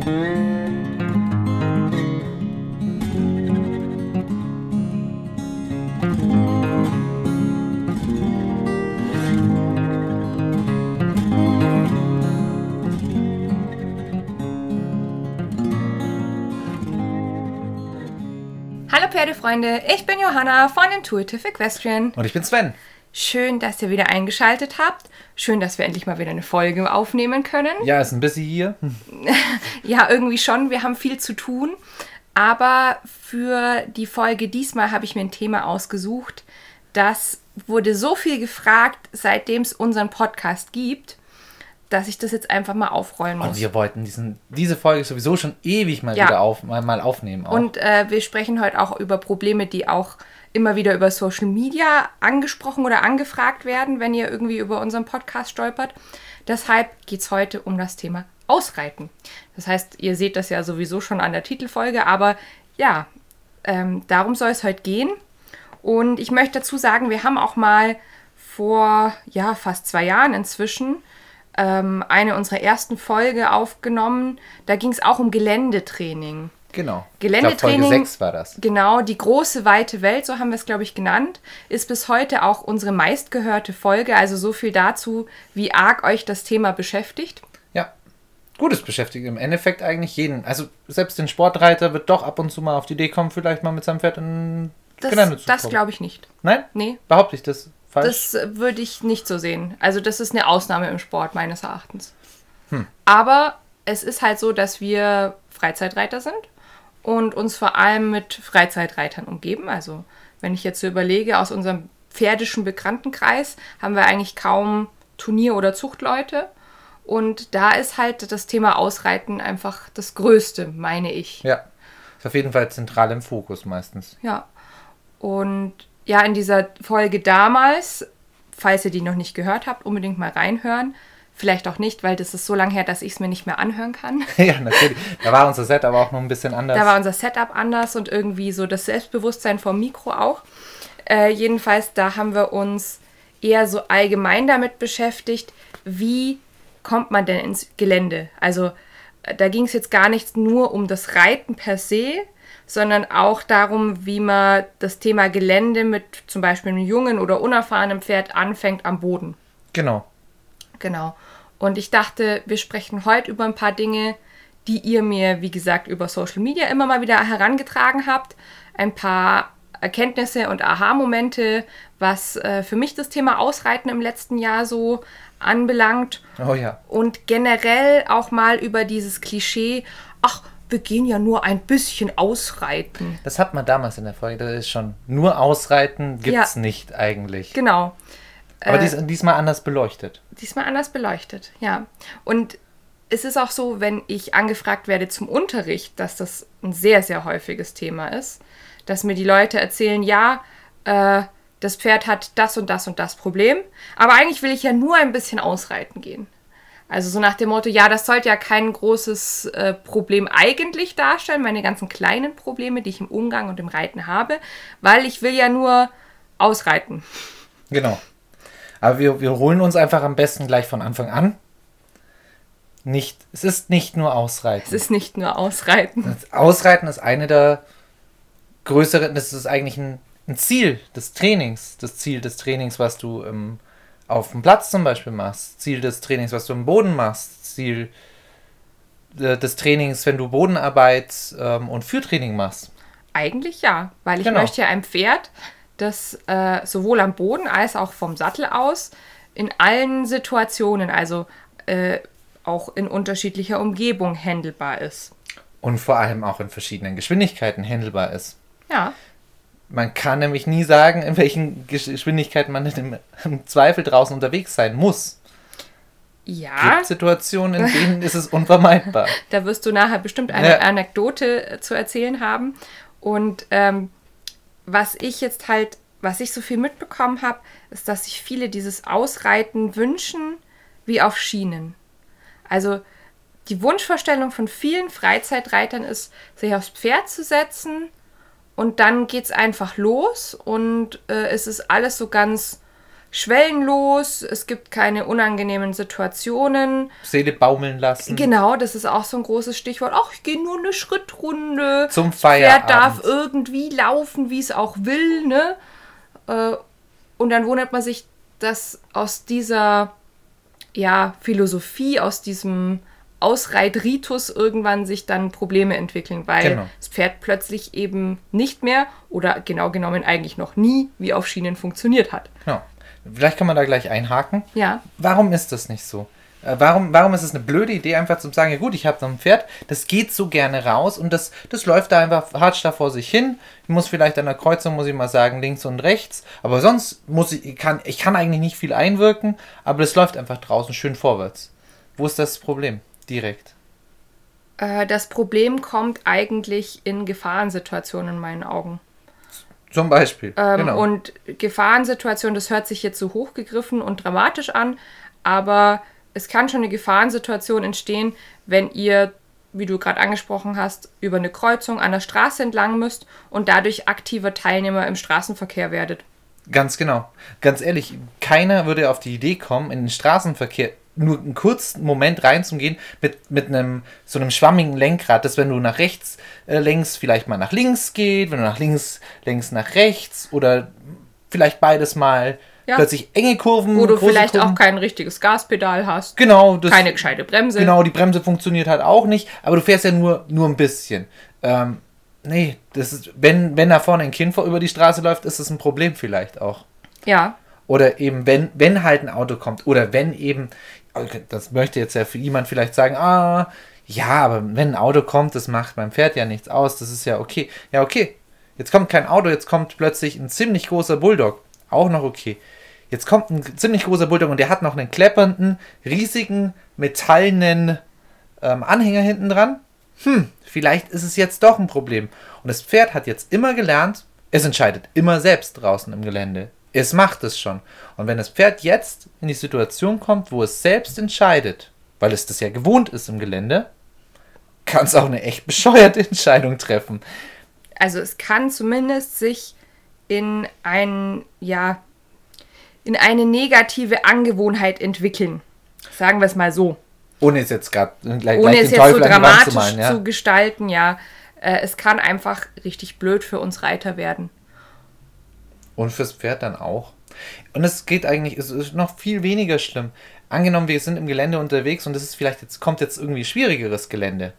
Hallo Pferdefreunde, ich bin Johanna von Intuitive Equestrian. Und ich bin Sven. Schön, dass ihr wieder eingeschaltet habt. Schön, dass wir endlich mal wieder eine Folge aufnehmen können. Ja, ist ein bisschen hier. Ja, irgendwie schon. Wir haben viel zu tun. Aber für die Folge diesmal habe ich mir ein Thema ausgesucht. Das wurde so viel gefragt, seitdem es unseren Podcast gibt, dass ich das jetzt einfach mal aufrollen Und muss. wir wollten diesen, diese Folge sowieso schon ewig mal Ja. wieder auf, mal, mal aufnehmen. Auch. Und äh, wir sprechen heute auch über Probleme, die auch immer wieder über Social Media angesprochen oder angefragt werden, wenn ihr irgendwie über unseren Podcast stolpert. Deshalb geht es heute um das Thema Ausreiten. Das heißt, ihr seht das ja sowieso schon an der Titelfolge, aber ja, ähm, darum soll es heute gehen. Und ich möchte dazu sagen, wir haben auch mal vor ja, fast zwei Jahren inzwischen ähm, eine unserer ersten Folge aufgenommen. Da ging es auch um Geländetraining. Genau. Geländetraining- Ich glaub, Folge 6 war das. Genau, die große weite Welt, so haben wir es, glaube ich, genannt, ist bis heute auch unsere meistgehörte Folge. Also so viel dazu, wie arg euch das Thema beschäftigt. Ja. Gutes beschäftigt im Endeffekt eigentlich jeden. Also selbst den Sportreiter wird doch ab und zu mal auf die Idee kommen, vielleicht mal mit seinem Pferd in Das, Gelände zu das glaube ich nicht. Nein? Nee, Behaupte ich das falsch? das würde ich nicht so sehen. Also das ist eine Ausnahme im Sport meines Erachtens. Hm. Aber es ist halt so, dass wir Freizeitreiter sind und uns vor allem mit Freizeitreitern umgeben. Also wenn ich jetzt so überlege, aus unserem pferdischen Bekanntenkreis haben wir eigentlich kaum Turnier- oder Zuchtleute. Und da ist halt das Thema Ausreiten einfach das Größte, meine ich. ja. Ist auf jeden Fall zentral im Fokus meistens. Ja. Und ja, in dieser Folge damals, falls ihr die noch nicht gehört habt, unbedingt mal reinhören. Vielleicht auch nicht, weil das ist so lange her, dass ich es mir nicht mehr anhören kann. ja, natürlich. Da war unser Set aber auch noch ein bisschen anders. Da war unser Setup anders und irgendwie so das Selbstbewusstsein vom Mikro auch. Äh, jedenfalls, da haben wir uns eher so allgemein damit beschäftigt, wie kommt man denn ins Gelände? Also äh, da ging es jetzt gar nicht nur um das Reiten per se, sondern auch darum, wie man das Thema Gelände mit zum Beispiel einem jungen oder unerfahrenen Pferd anfängt am Boden. genau. Genau. Und ich dachte, wir sprechen heute über ein paar Dinge, die ihr mir, wie gesagt, über Social Media immer mal wieder herangetragen habt. Ein paar Erkenntnisse und Aha-Momente, was äh, für mich das Thema Ausreiten im letzten Jahr so anbelangt. Oh ja. Und generell auch mal über dieses Klischee, ach, wir gehen ja nur ein bisschen ausreiten. Das hat man damals in der Folge. Das ist schon nur Ausreiten gibt's Ja. nicht eigentlich. Genau. Aber Äh, dies, diesmal anders beleuchtet. diesmal anders beleuchtet, ja. Und es ist auch so, wenn ich angefragt werde zum Unterricht, dass das ein sehr, sehr häufiges Thema ist, dass mir die Leute erzählen, ja, äh, das Pferd hat das und das und das Problem, aber eigentlich will ich ja nur ein bisschen ausreiten gehen. Also so nach dem Motto, ja, das sollte ja kein großes äh, Problem eigentlich darstellen, meine ganzen kleinen Probleme, die ich im Umgang und im Reiten habe, weil ich will ja nur ausreiten. Genau. Aber wir, wir holen uns einfach am besten gleich von Anfang an. Nicht, es ist nicht nur Es Ausreiten. ist nicht nur ausreiten. Das Ausreiten ist eine der größeren, das ist eigentlich ein, ein Ziel des Trainings. Das Ziel des Trainings, was du ähm, auf dem Platz zum Beispiel machst. Ziel des Trainings, was du im Boden machst. Ziel äh, des Trainings, wenn du Bodenarbeit ähm, und Führtraining machst. Eigentlich ja, weil ich Genau. möchte ja ein Pferd, das äh, sowohl am Boden als auch vom Sattel aus in allen Situationen, also äh, auch in unterschiedlicher Umgebung handelbar ist. Und vor allem auch in verschiedenen Geschwindigkeiten handelbar ist. Ja, Man kann nämlich nie sagen, in welchen Gesch- Geschwindigkeiten man im, im Zweifel draußen unterwegs sein muss. ja, gibt Situationen, in denen ist es unvermeidbar. da wirst du nachher bestimmt eine Ja. Anekdote äh, zu erzählen haben. Und ähm, was ich jetzt halt, was ich so viel mitbekommen habe, ist, dass sich viele dieses Ausreiten wünschen wie auf Schienen. Also die Wunschvorstellung von vielen Freizeitreitern ist, sich aufs Pferd zu setzen und dann geht's einfach los und äh, es ist alles so ganz schwellenlos, es gibt keine unangenehmen Situationen. Seele baumeln lassen. Genau, das ist auch so ein großes Stichwort. Ach, ich gehe nur eine Schrittrunde. Zum Pferd Feierabend. darf irgendwie laufen, wie es auch will, ne? Äh, Und dann wundert man sich, dass aus dieser ja, Philosophie, aus diesem Ausreitritus irgendwann sich dann Probleme entwickeln, weil Genau. das Pferd plötzlich eben nicht mehr oder genau genommen eigentlich noch nie wie auf Schienen funktioniert hat. Genau. Vielleicht kann man da gleich einhaken. Ja, Warum ist das nicht so? Äh, Warum, warum ist es eine blöde Idee, einfach zu sagen, ja gut, ich habe so ein Pferd, das geht so gerne raus und das, das läuft da einfach hart da vor sich hin. Ich muss vielleicht an der Kreuzung, muss ich mal sagen, links und rechts. Aber sonst muss ich, kann, ich kann eigentlich nicht viel einwirken, aber das läuft einfach draußen schön vorwärts. Wo ist das Problem? Direkt. äh, das Problem kommt eigentlich in Gefahrensituationen in meinen Augen. Zum Beispiel. Ähm, genau. Und Gefahrensituation, das hört sich jetzt so hochgegriffen und dramatisch an, aber es kann schon eine Gefahrensituation entstehen, wenn ihr, wie du gerade angesprochen hast, über eine Kreuzung an der Straße entlang müsst und dadurch aktiver Teilnehmer im Straßenverkehr werdet. Ganz genau. Ganz ehrlich, keiner würde auf die Idee kommen, in den Straßenverkehr nur einen kurzen Moment reinzugehen mit, mit einem so einem schwammigen Lenkrad, dass wenn du nach rechts äh, lenkst, vielleicht mal nach links geht, wenn du nach links lenkst, nach rechts oder vielleicht beides mal Ja. plötzlich enge Kurven, Wo du vielleicht Kurven. auch kein richtiges Gaspedal hast, genau, das, keine gescheite Bremse. genau, die Bremse funktioniert halt auch nicht, aber du fährst ja nur, nur ein bisschen. Ähm, nee, das ist, wenn, wenn da vorne ein Kind vor über die Straße läuft, ist das ein Problem vielleicht auch. Ja, Oder eben, wenn, wenn halt ein Auto kommt. Oder wenn eben, das möchte jetzt ja für jemand vielleicht sagen, ah, ja, aber wenn ein Auto kommt, das macht beim Pferd ja nichts aus, das ist ja okay. Ja, okay. Jetzt kommt kein Auto, jetzt kommt plötzlich ein ziemlich großer Bulldog. Auch noch okay. Jetzt kommt ein ziemlich großer Bulldog und der hat noch einen kleppernden, riesigen, metallenen ähm, Anhänger hinten dran. Hm, vielleicht ist es jetzt doch ein Problem. Und das Pferd hat jetzt immer gelernt, es entscheidet immer selbst draußen im Gelände. Es macht es schon. Und wenn das Pferd jetzt in die Situation kommt, wo es selbst entscheidet, weil es das ja gewohnt ist im Gelände, kann es auch eine echt bescheuerte Entscheidung treffen. also es kann zumindest sich in ein, ja, in eine negative Angewohnheit entwickeln. Sagen wir es mal so. Ohne es jetzt gerade gleich, Ohne gleich es den jetzt so Teufel Wand dramatisch zu malen. Ja? zu gestalten, ja. Äh, es kann einfach richtig blöd für uns Reiter werden. Und fürs Pferd dann auch. Und es geht eigentlich, es ist noch viel weniger schlimm. Angenommen, wir sind im Gelände unterwegs und es ist vielleicht jetzt, kommt jetzt irgendwie schwierigeres Gelände.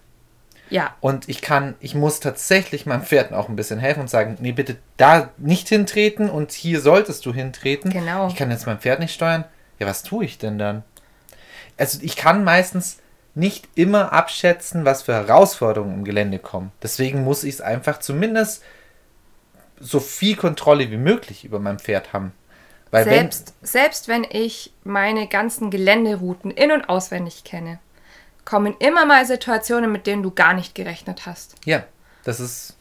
Ja, Und ich kann, ich muss tatsächlich meinem Pferd auch ein bisschen helfen und sagen, nee, bitte da nicht hintreten und hier solltest du hintreten. Genau. Ich kann jetzt mein Pferd nicht steuern. Ja, was tue ich denn dann? Also ich kann meistens nicht immer abschätzen, was für Herausforderungen im Gelände kommen. Deswegen muss ich es einfach zumindest so viel Kontrolle wie möglich über mein Pferd haben. Weil selbst, selbst wenn ich meine ganzen Geländerouten in- und auswendig kenne, kommen immer mal Situationen, mit denen du gar nicht gerechnet hast. wenn, ja, das ist,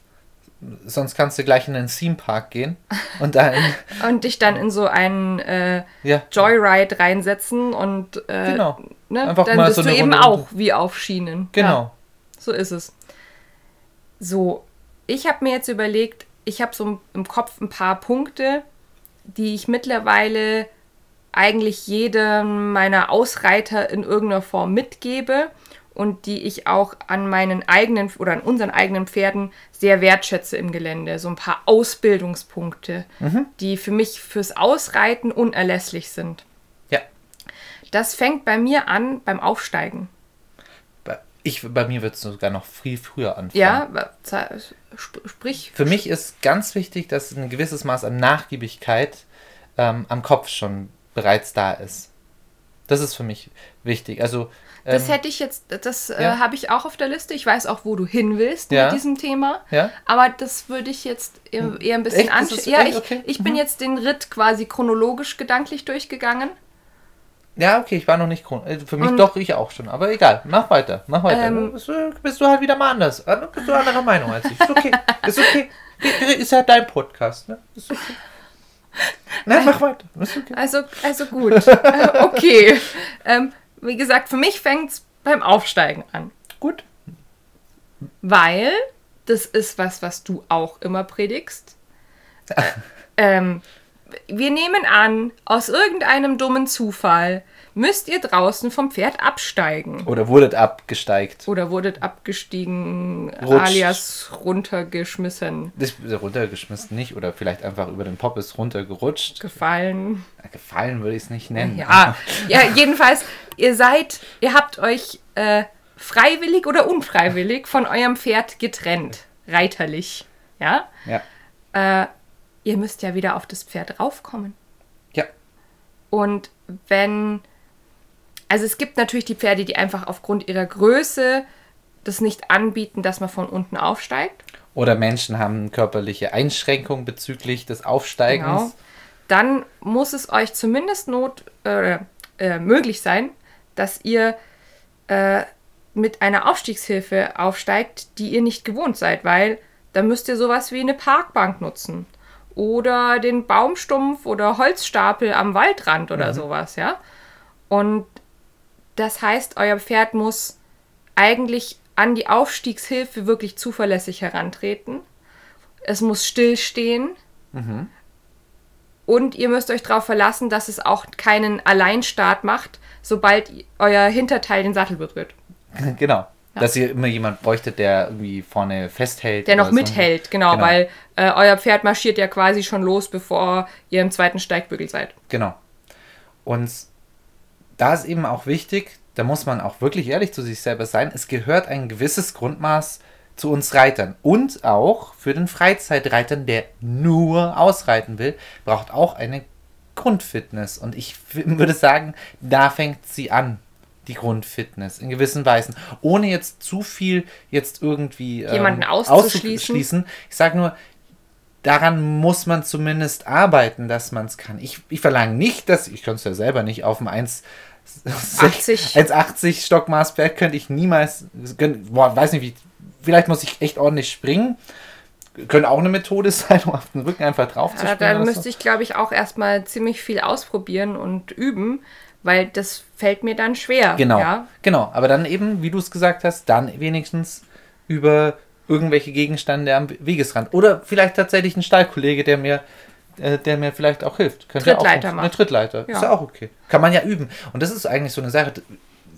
sonst kannst du gleich in den Theme Park gehen und dann, Und dich dann in so einen äh, ja, Joyride reinsetzen und äh, Genau. ne, Einfach dann mal bist so du eben Runde auch wie auf Schienen. genau. Ja, so ist es. So, ich habe mir jetzt überlegt, ich habe so im Kopf ein paar Punkte, die ich mittlerweile eigentlich jedem meiner Ausreiter in irgendeiner Form mitgebe und die ich auch an meinen eigenen oder an unseren eigenen Pferden sehr wertschätze im Gelände. So ein paar Ausbildungspunkte, die für mich fürs Ausreiten unerlässlich sind. Ja. Das fängt bei mir an beim Aufsteigen. Bei- Ich, bei mir wird es sogar noch viel früher anfangen. Ja, sp- sprich. Für mich ist ganz wichtig, dass ein gewisses Maß an Nachgiebigkeit ähm, am Kopf schon bereits da ist. Das ist für mich wichtig. Also, ähm, Das hätte ich jetzt, das äh, ja. habe ich auch auf der Liste. Ich weiß auch, wo du hin willst Ja. mit diesem Thema. ja, Aber das würde ich jetzt eher, eher ein bisschen anschauen. Ja, ich, Okay. ich bin jetzt den Ritt quasi chronologisch gedanklich durchgegangen. Ja, okay, ich war noch nicht chron- äh, Für mich Und- doch, ich auch schon. Aber egal, mach weiter, mach weiter. Ähm, bist, du, bist du halt wieder mal anders. äh, Bist du anderer Meinung als ich. Ist okay, ist okay. Ist ja dein Podcast, ne? Ist okay. Nein, mach weiter. Ist okay. Also, also gut. Äh, okay. Ähm, wie gesagt, für mich fängt es beim Aufsteigen an. Gut. Weil das ist was, was du auch immer predigst. ähm, wir nehmen an, aus irgendeinem dummen Zufall müsst ihr draußen vom Pferd absteigen. Oder wurdet abgesteigt. Oder wurdet abgestiegen, Rutscht. alias runtergeschmissen, Ist runtergeschmissen nicht. Oder vielleicht einfach über den Poppes runtergerutscht. gefallen. Gefallen würde ich es nicht nennen. Ja, ja, jedenfalls, ihr seid, ihr habt euch äh, freiwillig oder unfreiwillig von eurem Pferd getrennt. Reiterlich. Ja? Ja. Äh, ihr müsst ja wieder auf das Pferd raufkommen. Ja. Und wenn. Also es gibt natürlich die Pferde, die einfach aufgrund ihrer Größe das nicht anbieten, dass man von unten aufsteigt. Oder Menschen haben körperliche Einschränkungen bezüglich des Aufsteigens. Genau. Dann muss es euch zumindest not, äh, äh, möglich sein, dass ihr äh, mit einer Aufstiegshilfe aufsteigt, die ihr nicht gewohnt seid, weil dann müsst ihr sowas wie eine Parkbank nutzen. Oder den Baumstumpf oder Holzstapel am Waldrand oder sowas, ja. Und das heißt, euer Pferd muss eigentlich an die Aufstiegshilfe wirklich zuverlässig herantreten. Es muss stillstehen. Und ihr müsst euch darauf verlassen, dass es auch keinen Alleinstart macht, sobald euer Hinterteil den Sattel berührt. Genau. Dass ihr immer jemand bräuchtet, der irgendwie vorne festhält. Der noch oder so. mithält, genau, Genau. weil äh, euer Pferd marschiert ja quasi schon los, bevor ihr im zweiten Steigbügel seid. Genau. Und da ist eben auch wichtig, da muss man auch wirklich ehrlich zu sich selber sein, es gehört ein gewisses Grundmaß zu uns Reitern. Und auch für den Freizeitreitern, der nur ausreiten will, braucht auch eine Grundfitness. Und ich würde sagen, da fängt sie an, die Grundfitness, in gewissen Weisen. Ohne jetzt zu viel jetzt irgendwie ähm, Jemanden auszuschließen. auszuschließen. Ich sage nur, daran muss man zumindest arbeiten, dass man es kann. Ich, ich verlange nicht, dass, ich könnte es ja selber nicht, auf dem 1, 80. 1,80 Stockmaßpferd könnte ich niemals, gönn- boah, weiß nicht wie, vielleicht muss ich echt ordentlich springen. Könnte auch eine Methode sein, um auf den Rücken einfach drauf zu Ja, springen. da oder müsste so. ich, glaube ich, auch erstmal ziemlich viel ausprobieren und üben, weil das fällt mir dann schwer. Genau, Ja? genau. Aber dann eben, wie du es gesagt hast, dann wenigstens über irgendwelche Gegenstände am Wegesrand. Oder vielleicht tatsächlich ein Stallkollege, der mir, äh, der mir vielleicht auch hilft. Ja auch Trittleiter eine macht. Trittleiter. Ist Ja. ja auch okay. Kann man ja üben. Und das ist eigentlich so eine Sache.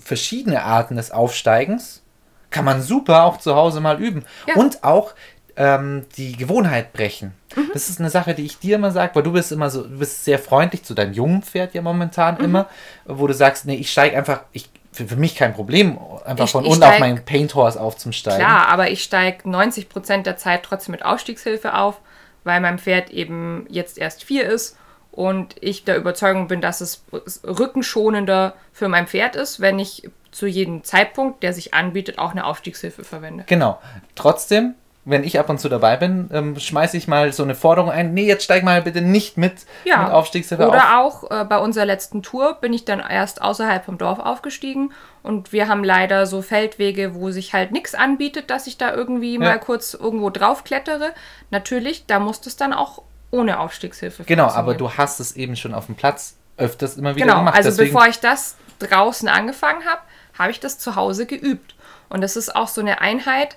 Verschiedene Arten des Aufsteigens kann man super auch zu Hause mal üben. Ja. Und auch ähm, die Gewohnheit brechen. Mhm. Das ist eine Sache, die ich dir immer sage, weil du bist immer so, du bist sehr freundlich zu deinem jungen Pferd ja momentan Mhm. immer, wo du sagst, nee, ich steige einfach, ich, für, für mich kein Problem, einfach Ich- von unten auf meinen Paint Horse aufzusteigen. Klar, aber ich steige 90% der Zeit trotzdem mit Aufstiegshilfe auf, weil mein Pferd eben jetzt erst vier ist und ich der Überzeugung bin, dass es rückenschonender für mein Pferd ist, wenn ich zu jedem Zeitpunkt, der sich anbietet, auch eine Aufstiegshilfe verwende. Genau. Trotzdem, wenn ich ab und zu dabei bin, ähm, schmeiße ich mal so eine Forderung ein, nee, jetzt steig mal bitte nicht mit, Ja. mit Aufstiegshilfe auf. Oder auch äh, bei unserer letzten Tour bin ich dann erst außerhalb vom Dorf aufgestiegen und wir haben leider so Feldwege, wo sich halt nichts anbietet, dass ich da irgendwie mal kurz irgendwo drauf klettere. Natürlich, da muss es dann auch ohne Aufstiegshilfe Genau, aber du hast es eben schon auf dem Platz öfters immer wieder Genau, gemacht. also deswegen, bevor ich das draußen angefangen habe, habe ich das zu Hause geübt. Und das ist auch so eine Einheit,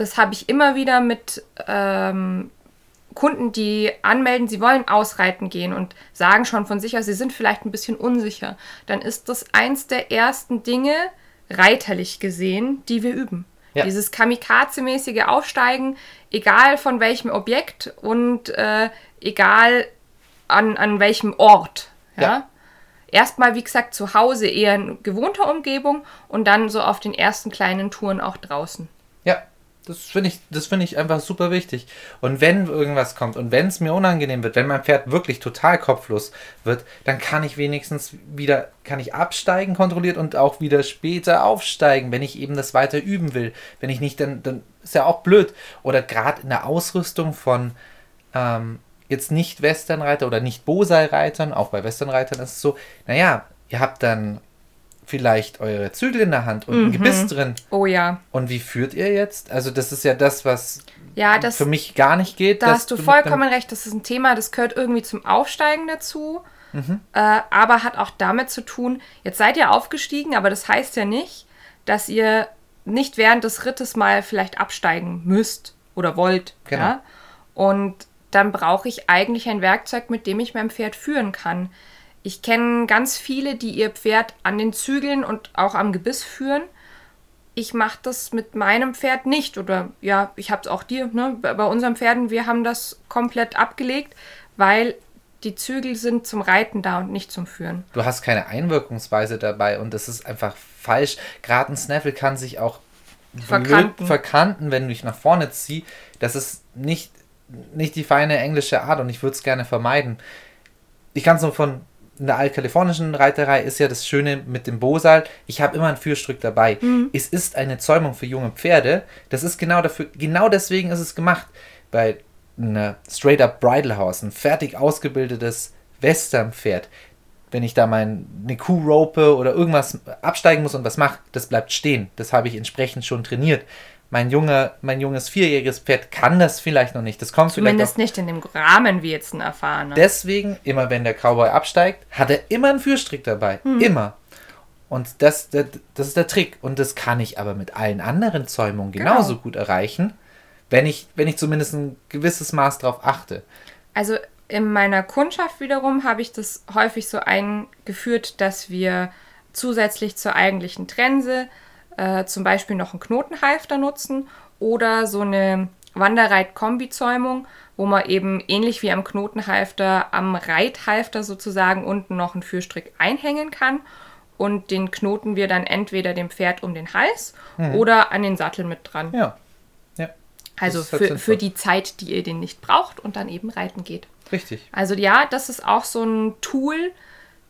das habe ich immer wieder mit ähm, Kunden, die anmelden, sie wollen ausreiten gehen und sagen schon von sich aus, sie sind vielleicht ein bisschen unsicher. Dann ist das eins der ersten Dinge, reiterlich gesehen, die wir üben. Ja. Dieses kamikaze-mäßige Aufsteigen, egal von welchem Objekt und äh, egal an, an welchem Ort. Ja? Ja. Erstmal, wie gesagt, zu Hause eher in gewohnter Umgebung und dann so auf den ersten kleinen Touren auch draußen. Ja, das finde ich, das ich einfach super wichtig. Und wenn irgendwas kommt und wenn es mir unangenehm wird, wenn mein Pferd wirklich total kopflos wird, dann kann ich wenigstens wieder, kann ich absteigen kontrolliert und auch wieder später aufsteigen, wenn ich eben das weiter üben will. Wenn ich nicht, dann, dann ist ja auch blöd. Oder gerade in der Ausrüstung von ähm, jetzt nicht Westernreiter oder nicht Bosei-Reitern, auch bei Westernreitern ist es so, naja, ihr habt dann vielleicht eure Zügel in der Hand und ein Gebiss drin. Oh ja. Und wie führt ihr jetzt? Also das ist ja das, was Ja, das, für mich gar nicht geht. da hast du vollkommen recht. Das ist ein Thema, das gehört irgendwie zum Aufsteigen dazu. Mhm. Äh, aber hat auch damit zu tun, jetzt seid ihr aufgestiegen, aber das heißt ja nicht, dass ihr nicht während des Rittes mal vielleicht absteigen müsst oder wollt. Genau. Ja? Und dann brauche ich eigentlich ein Werkzeug, mit dem ich mein Pferd führen kann. Ich kenne ganz viele, die ihr Pferd an den Zügeln und auch am Gebiss führen. Ich mache das mit meinem Pferd nicht. Oder ja, ich habe es auch dir, ne? bei unseren Pferden, wir haben das komplett abgelegt, weil die Zügel sind zum Reiten da und nicht zum Führen. Du hast keine Einwirkungsweise dabei und das ist einfach falsch. Gerade ein Snaffle kann sich auch verkanten. verkanten, wenn du dich nach vorne ziehst. Das ist nicht, nicht die feine englische Art und ich würde es gerne vermeiden. Ich kann es nur von in der altkalifornischen Reiterei ist ja das Schöne mit dem Bosal, ich habe immer ein Führstück dabei. Mhm. Es ist eine Zäumung für junge Pferde. Das ist genau dafür, genau deswegen ist es gemacht. Bei einer Straight-up Bridle House, ein fertig ausgebildetes Western-Pferd, wenn ich da meine Kuh rope oder irgendwas absteigen muss und was mache, das bleibt stehen. Das habe ich entsprechend schon trainiert mein, Junge, mein junges vierjähriges Pferd kann das vielleicht noch nicht. Das kommt Zumindest nicht in dem Rahmen wie jetzt ein erfahrener. Deswegen, immer wenn der Cowboy absteigt, hat er immer einen Führstrick dabei. Hm. Immer. Und das, das, das, ist der Trick. Und das kann ich aber mit allen anderen Zäumungen genau. genauso genau. gut erreichen, wenn ich, wenn ich zumindest ein gewisses Maß darauf achte. Also in meiner Kundschaft wiederum habe ich das häufig so eingeführt, dass wir zusätzlich zur eigentlichen Trense äh, zum Beispiel noch einen Knotenhalfter nutzen oder so eine Wanderreit-Kombizäumung, wo man eben ähnlich wie am Knotenhalfter am Reithalfter sozusagen unten noch einen Führstrick einhängen kann und den knoten wir dann entweder dem Pferd um den Hals mhm. oder an den Sattel mit dran. Ja. ja. Also für, für die Zeit, die ihr den nicht braucht und dann eben reiten geht. Richtig. Also ja, das ist auch so ein Tool,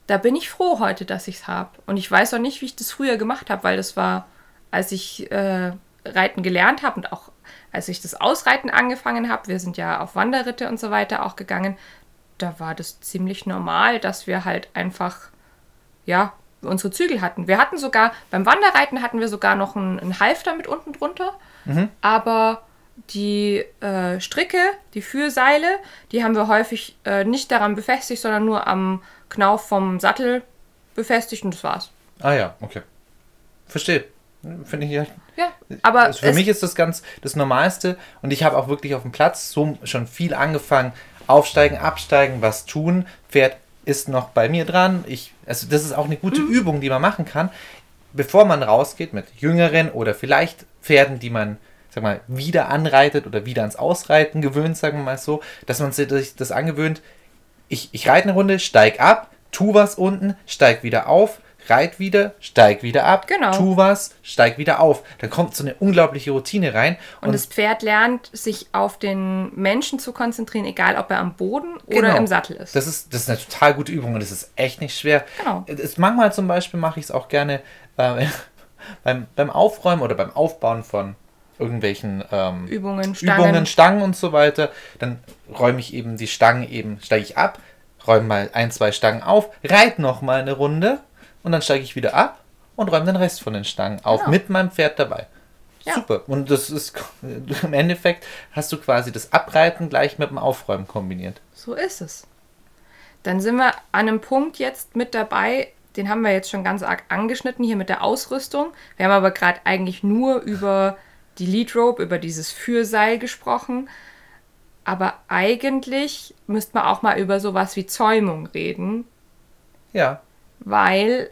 da bin ich froh heute, dass ich es habe. Und ich weiß auch nicht, wie ich das früher gemacht habe, weil das war als ich äh, Reiten gelernt habe und auch als ich das Ausreiten angefangen habe, wir sind ja auf Wanderritte und so weiter auch gegangen, da war das ziemlich normal, dass wir halt einfach, ja, unsere Zügel hatten. Wir hatten sogar, beim Wanderreiten hatten wir sogar noch einen, Halfter mit unten drunter, mhm. aber die äh, Stricke, die Führseile, die haben wir häufig äh, nicht daran befestigt, sondern nur am Knauf vom Sattel befestigt und das war's. Ah ja, okay. Verstehe. Finde ich ja. Ja, aber. Also für mich ist das ganz das Normalste und ich habe auch wirklich auf dem Platz so schon viel angefangen. Aufsteigen, absteigen, was tun. Pferd ist noch bei mir dran. Ich, also das ist auch eine gute mhm. Übung, die man machen kann, bevor man rausgeht mit jüngeren oder vielleicht Pferden, die man, sag mal, wieder anreitet oder wieder ans Ausreiten gewöhnt, sagen wir mal so, dass man sich das angewöhnt. Ich, ich reite eine Runde, steig ab, tu was unten, steig wieder auf, reit wieder, steig wieder ab, genau. tu was, steig wieder auf. Da kommt so eine unglaubliche Routine rein. Und, und das Pferd lernt, sich auf den Menschen zu konzentrieren, egal ob er am Boden genau. oder im Sattel ist. Das ist. Das ist eine total gute Übung und das ist echt nicht schwer. Genau. Es, manchmal zum Beispiel mache ich es auch gerne äh, beim, beim Aufräumen oder beim Aufbauen von irgendwelchen ähm, Übungen, Stangen. Übungen, Stangen und so weiter. Dann räume ich eben die Stangen eben, steige ich ab, räume mal ein, zwei Stangen auf, reite noch mal eine Runde und dann steige ich wieder ab und räume den Rest von den Stangen auf genau. mit meinem Pferd dabei. Ja. Super. Und das ist im Endeffekt hast du quasi das Abreiten gleich mit dem Aufräumen kombiniert. So ist es. Dann sind wir an einem Punkt jetzt mit dabei, den haben wir jetzt schon ganz arg angeschnitten hier mit der Ausrüstung. Wir haben aber gerade eigentlich nur über die Lead Rope, über dieses Fürseil gesprochen. Aber eigentlich müsste man auch mal über sowas wie Zäumung reden. Ja weil,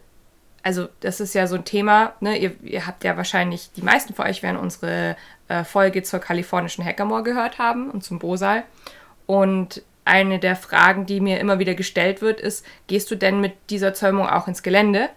also das ist ja so ein Thema, ne? ihr, ihr habt ja wahrscheinlich, die meisten von euch werden unsere äh, Folge zur kalifornischen Hackermore gehört haben und zum Bosal. Und eine der Fragen, die mir immer wieder gestellt wird, ist, gehst du denn mit dieser Zäumung auch ins Gelände?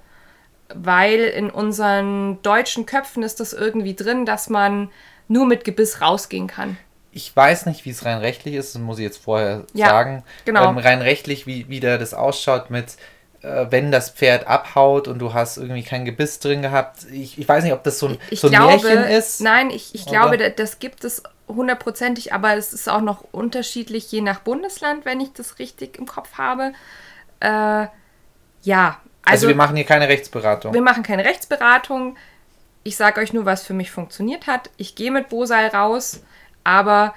Weil in unseren deutschen Köpfen ist das irgendwie drin, dass man nur mit Gebiss rausgehen kann. Ich weiß nicht, wie es rein rechtlich ist, das muss ich jetzt vorher ja, sagen. Genau. Ähm, rein rechtlich, wie, wie da das ausschaut mit wenn das Pferd abhaut und du hast irgendwie kein Gebiss drin gehabt. Ich, ich weiß nicht, ob das so ein, ich so ein glaube, Märchen ist. Nein, ich, ich glaube, das gibt es hundertprozentig, aber es ist auch noch unterschiedlich je nach Bundesland, wenn ich das richtig im Kopf habe. Äh, ja. Also, also wir machen hier keine Rechtsberatung. Wir machen keine Rechtsberatung. Ich sage euch nur, was für mich funktioniert hat. Ich gehe mit Bosal raus, aber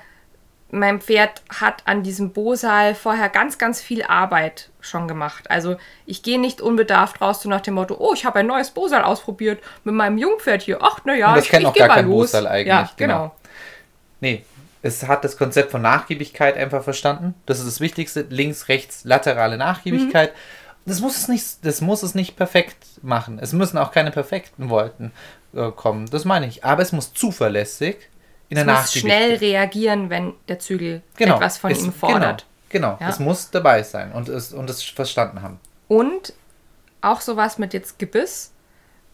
mein Pferd hat an diesem Bosal vorher ganz, ganz viel Arbeit schon gemacht. Also ich gehe nicht unbedarft raus so nach dem Motto, oh, ich habe ein neues Bosal ausprobiert mit meinem Jungpferd hier. Ach, naja, ich, ich kennt auch gar kein los. Bosal eigentlich. Ja, genau. genau. Nee, Es hat das Konzept von Nachgiebigkeit einfach verstanden. Das ist das Wichtigste. Links, rechts, laterale Nachgiebigkeit. Mhm. Das muss es nicht, das muss es nicht perfekt machen. Es müssen auch keine perfekten Wolken äh, kommen. Das meine ich. Aber es muss zuverlässig in der muss schnell reagieren, wenn der Zügel Genau. etwas von Es- ihm fordert. Genau, genau. Ja. es muss dabei sein und es, und es verstanden haben. Und auch sowas mit jetzt Gebiss.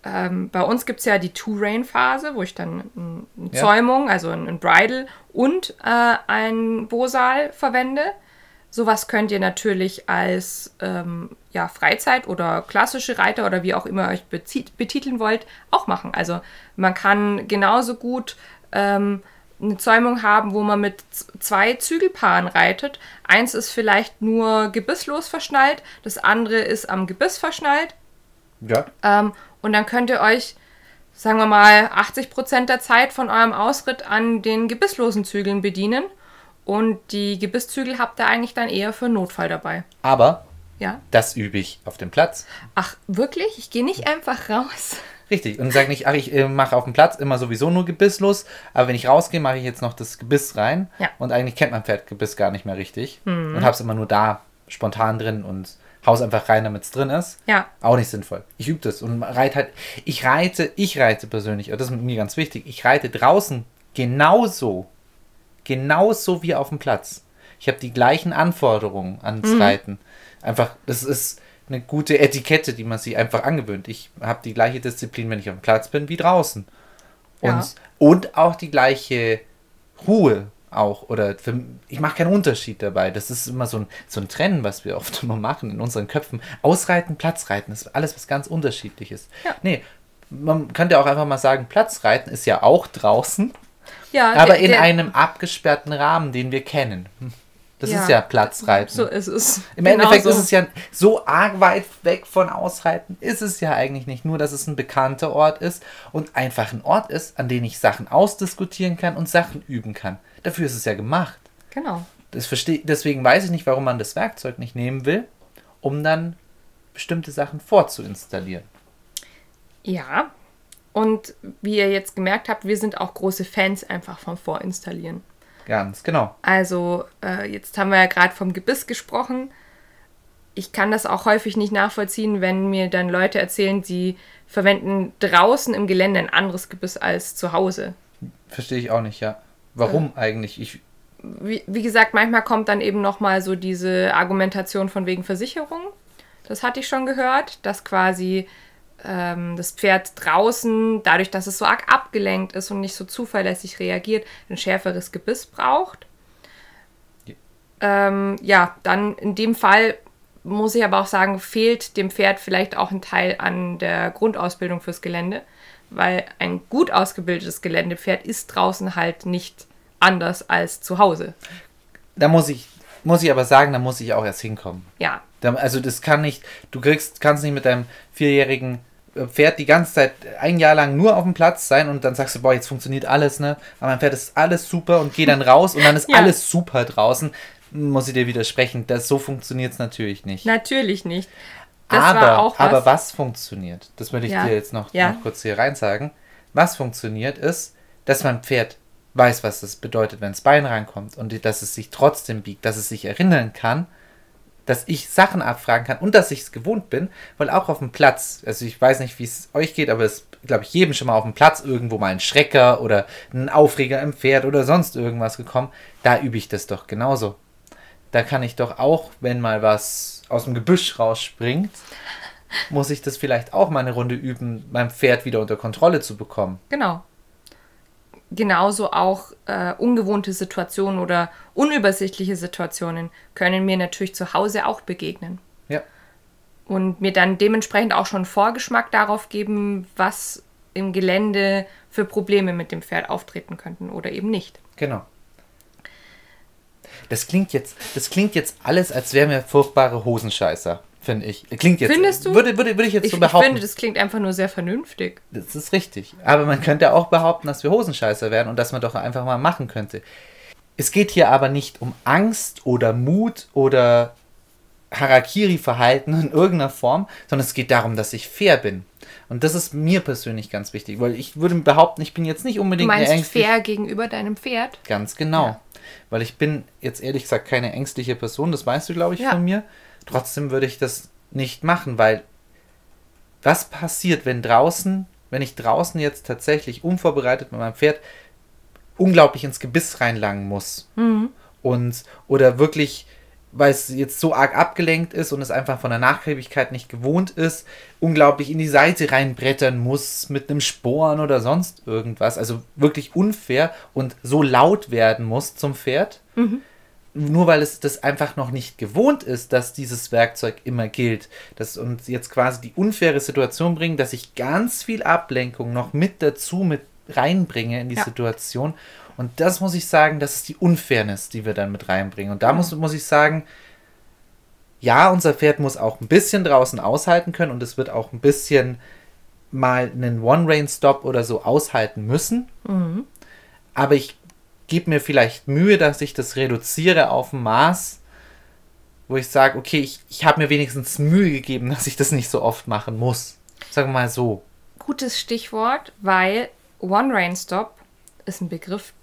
Ähm, bei uns gibt es ja die Two-Rain-Phase, wo ich dann ein- eine Ja. Zäumung, also ein, ein Bridle und äh, ein Bosal verwende. Sowas könnt ihr natürlich als ähm, ja, Freizeit- oder klassische Reiter oder wie auch immer euch bezieht, betiteln wollt, auch machen. Also man kann genauso gut ähm, eine Zäumung haben, wo man mit zwei Zügelpaaren reitet. Eins ist vielleicht nur gebisslos verschnallt, das andere ist am Gebiss verschnallt. Ja. Ähm, und dann könnt ihr euch, sagen wir mal, 80% der Zeit von eurem Ausritt an den gebisslosen Zügeln bedienen. Und die Gebisszügel habt ihr eigentlich dann eher für einen Notfall dabei. Aber Ja? das übe ich auf dem Platz. Ach, wirklich? Ich gehe nicht einfach raus. Richtig. Und sage nicht, ach, ich äh, mache auf dem Platz immer sowieso nur gebisslos, aber wenn ich rausgehe, mache ich jetzt noch das Gebiss rein. Ja. Und eigentlich kennt mein Pferd Gebiss gar nicht mehr richtig. Und habe es immer nur da spontan drin und haus einfach rein, damit es drin ist. Ja. Auch nicht sinnvoll. Ich übe das und reite halt. Ich reite, ich reite persönlich, und das ist mir ganz wichtig, ich reite draußen genauso, genauso wie auf dem Platz. Ich habe die gleichen Anforderungen ans Reiten. Einfach, das ist eine gute Etikette, die man sich einfach angewöhnt. Ich habe die gleiche Disziplin, wenn ich dem Platz bin, wie draußen. Und, Ja. und auch die gleiche Ruhe auch. Oder für, ich mache keinen Unterschied dabei. Das ist immer so ein, so ein Trennen, was wir oft immer machen in unseren Köpfen. Ausreiten, Platzreiten, das ist alles was ganz unterschiedliches. Ja. Nee, man könnte auch einfach mal sagen, Platzreiten ist ja auch draußen, Ja, aber der- in der- einem abgesperrten Rahmen, den wir kennen. Das Ja. ist ja Platzreiten. So ist es. Im Endeffekt Genau ist es ja so arg weit weg von Ausreiten, ist es ja eigentlich nicht. Nur, dass es ein bekannter Ort ist und einfach ein Ort ist, an dem ich Sachen ausdiskutieren kann und Sachen üben kann. Dafür ist es ja gemacht. Genau. Das versteh, deswegen weiß ich nicht, warum man das Werkzeug nicht nehmen will, um dann bestimmte Sachen vorzuinstallieren. Ja. Und wie ihr jetzt gemerkt habt, wir sind auch große Fans einfach vom Vorinstallieren. Ganz genau. Also, äh, jetzt haben wir ja gerade vom Gebiss gesprochen. Ich kann das auch häufig nicht nachvollziehen, wenn mir dann Leute erzählen, sie verwenden draußen im Gelände ein anderes Gebiss als zu Hause. Verstehe ich auch nicht, ja. Warum eigentlich? Ich, Wie, wie gesagt, manchmal kommt dann eben nochmal so diese Argumentation von wegen Versicherung. Das hatte ich schon gehört, dass quasi ähm, das Pferd draußen, dadurch, dass es so arg abgelenkt ist und nicht so zuverlässig reagiert, ein schärferes Gebiss braucht. Ja. Ähm, ja, dann in dem Fall muss ich aber auch sagen, fehlt dem Pferd vielleicht auch ein Teil an der Grundausbildung fürs Gelände, weil ein gut ausgebildetes Geländepferd ist draußen halt nicht anders als zu Hause. da muss ich, muss ich aber sagen, da muss ich auch erst hinkommen. Ja, Da- Also das kann nicht, du kriegst, kannst nicht mit deinem vierjährigen äh, Pferd die ganze Zeit ein Jahr lang nur auf dem Platz sein und dann sagst du, boah, jetzt funktioniert alles, ne? Aber mein Pferd ist alles super und geh dann raus und dann ist Ja. alles super draußen. Muss ich dir widersprechen, das, so funktioniert es natürlich nicht. Natürlich nicht. Das aber, was. aber was funktioniert, das würde ich Ja. dir jetzt noch, Ja. noch kurz hier rein sagen. Was funktioniert ist, dass mein Pferd weiß, was das bedeutet, wenn das Bein reinkommt und dass es sich trotzdem biegt, dass es sich erinnern kann, dass ich Sachen abfragen kann und dass ich es gewohnt bin, weil auch auf dem Platz, also ich weiß nicht, wie es euch geht, aber es glaube ich jedem schon mal auf dem Platz irgendwo mal ein Schrecker oder ein Aufreger im Pferd oder sonst irgendwas gekommen, da übe ich das doch genauso. Da kann ich doch auch, wenn mal was aus dem Gebüsch rausspringt, muss ich das vielleicht auch mal eine Runde üben, mein Pferd wieder unter Kontrolle zu bekommen. Genau. Genauso auch äh, ungewohnte Situationen oder unübersichtliche Situationen können mir natürlich zu Hause auch begegnen. Ja. Und mir dann dementsprechend auch schon Vorgeschmack darauf geben, was im Gelände für Probleme mit dem Pferd auftreten könnten oder eben nicht. Genau. Das klingt jetzt, das klingt jetzt alles, als wären wir furchtbare Hosenscheißer, finde ich. Klingt jetzt. Findest du? Würde, würde, würde ich jetzt Ich, so ich behaupten. finde, das klingt einfach nur sehr vernünftig. Das ist richtig. Aber man könnte auch behaupten, dass wir Hosenscheißer werden und dass man doch einfach mal machen könnte. Es geht hier aber nicht um Angst oder Mut oder Harakiri-Verhalten in irgendeiner Form, sondern es geht darum, dass ich fair bin. Und das ist mir persönlich ganz wichtig, weil ich würde behaupten, ich bin jetzt nicht Du unbedingt meinst eine ängstliche- fair gegenüber deinem Pferd? Ganz genau. Ja. Weil ich bin jetzt ehrlich gesagt keine ängstliche Person, das weißt du, glaube ich, Ja. von mir. Trotzdem würde ich das nicht machen, weil was passiert, wenn draußen, wenn ich draußen jetzt tatsächlich unvorbereitet mit meinem Pferd unglaublich ins Gebiss reinlangen muss und oder wirklich weil es jetzt so arg abgelenkt ist und es einfach von der Nachgiebigkeit nicht gewohnt ist, unglaublich in die Seite reinbrettern muss mit einem Sporen oder sonst irgendwas. Also wirklich unfair und so laut werden muss zum Pferd. Nur weil es das einfach noch nicht gewohnt ist, dass dieses Werkzeug immer gilt. Das uns jetzt quasi die unfaire Situation bringen, dass ich ganz viel Ablenkung noch mit dazu mit reinbringe in die Ja. Situation. Und das muss ich sagen, das ist die Unfairness, die wir dann mit reinbringen. Und da muss, muss ich sagen, ja, unser Pferd muss auch ein bisschen draußen aushalten können und es wird auch ein bisschen mal einen One-Rain-Stop oder so aushalten müssen. Aber ich gebe mir vielleicht Mühe, dass ich das reduziere auf ein Maß, wo ich sage, okay, ich, ich habe mir wenigstens Mühe gegeben, dass ich das nicht so oft machen muss. Sagen wir mal so. Gutes Stichwort, weil One Rain Stop ist ein Begriff,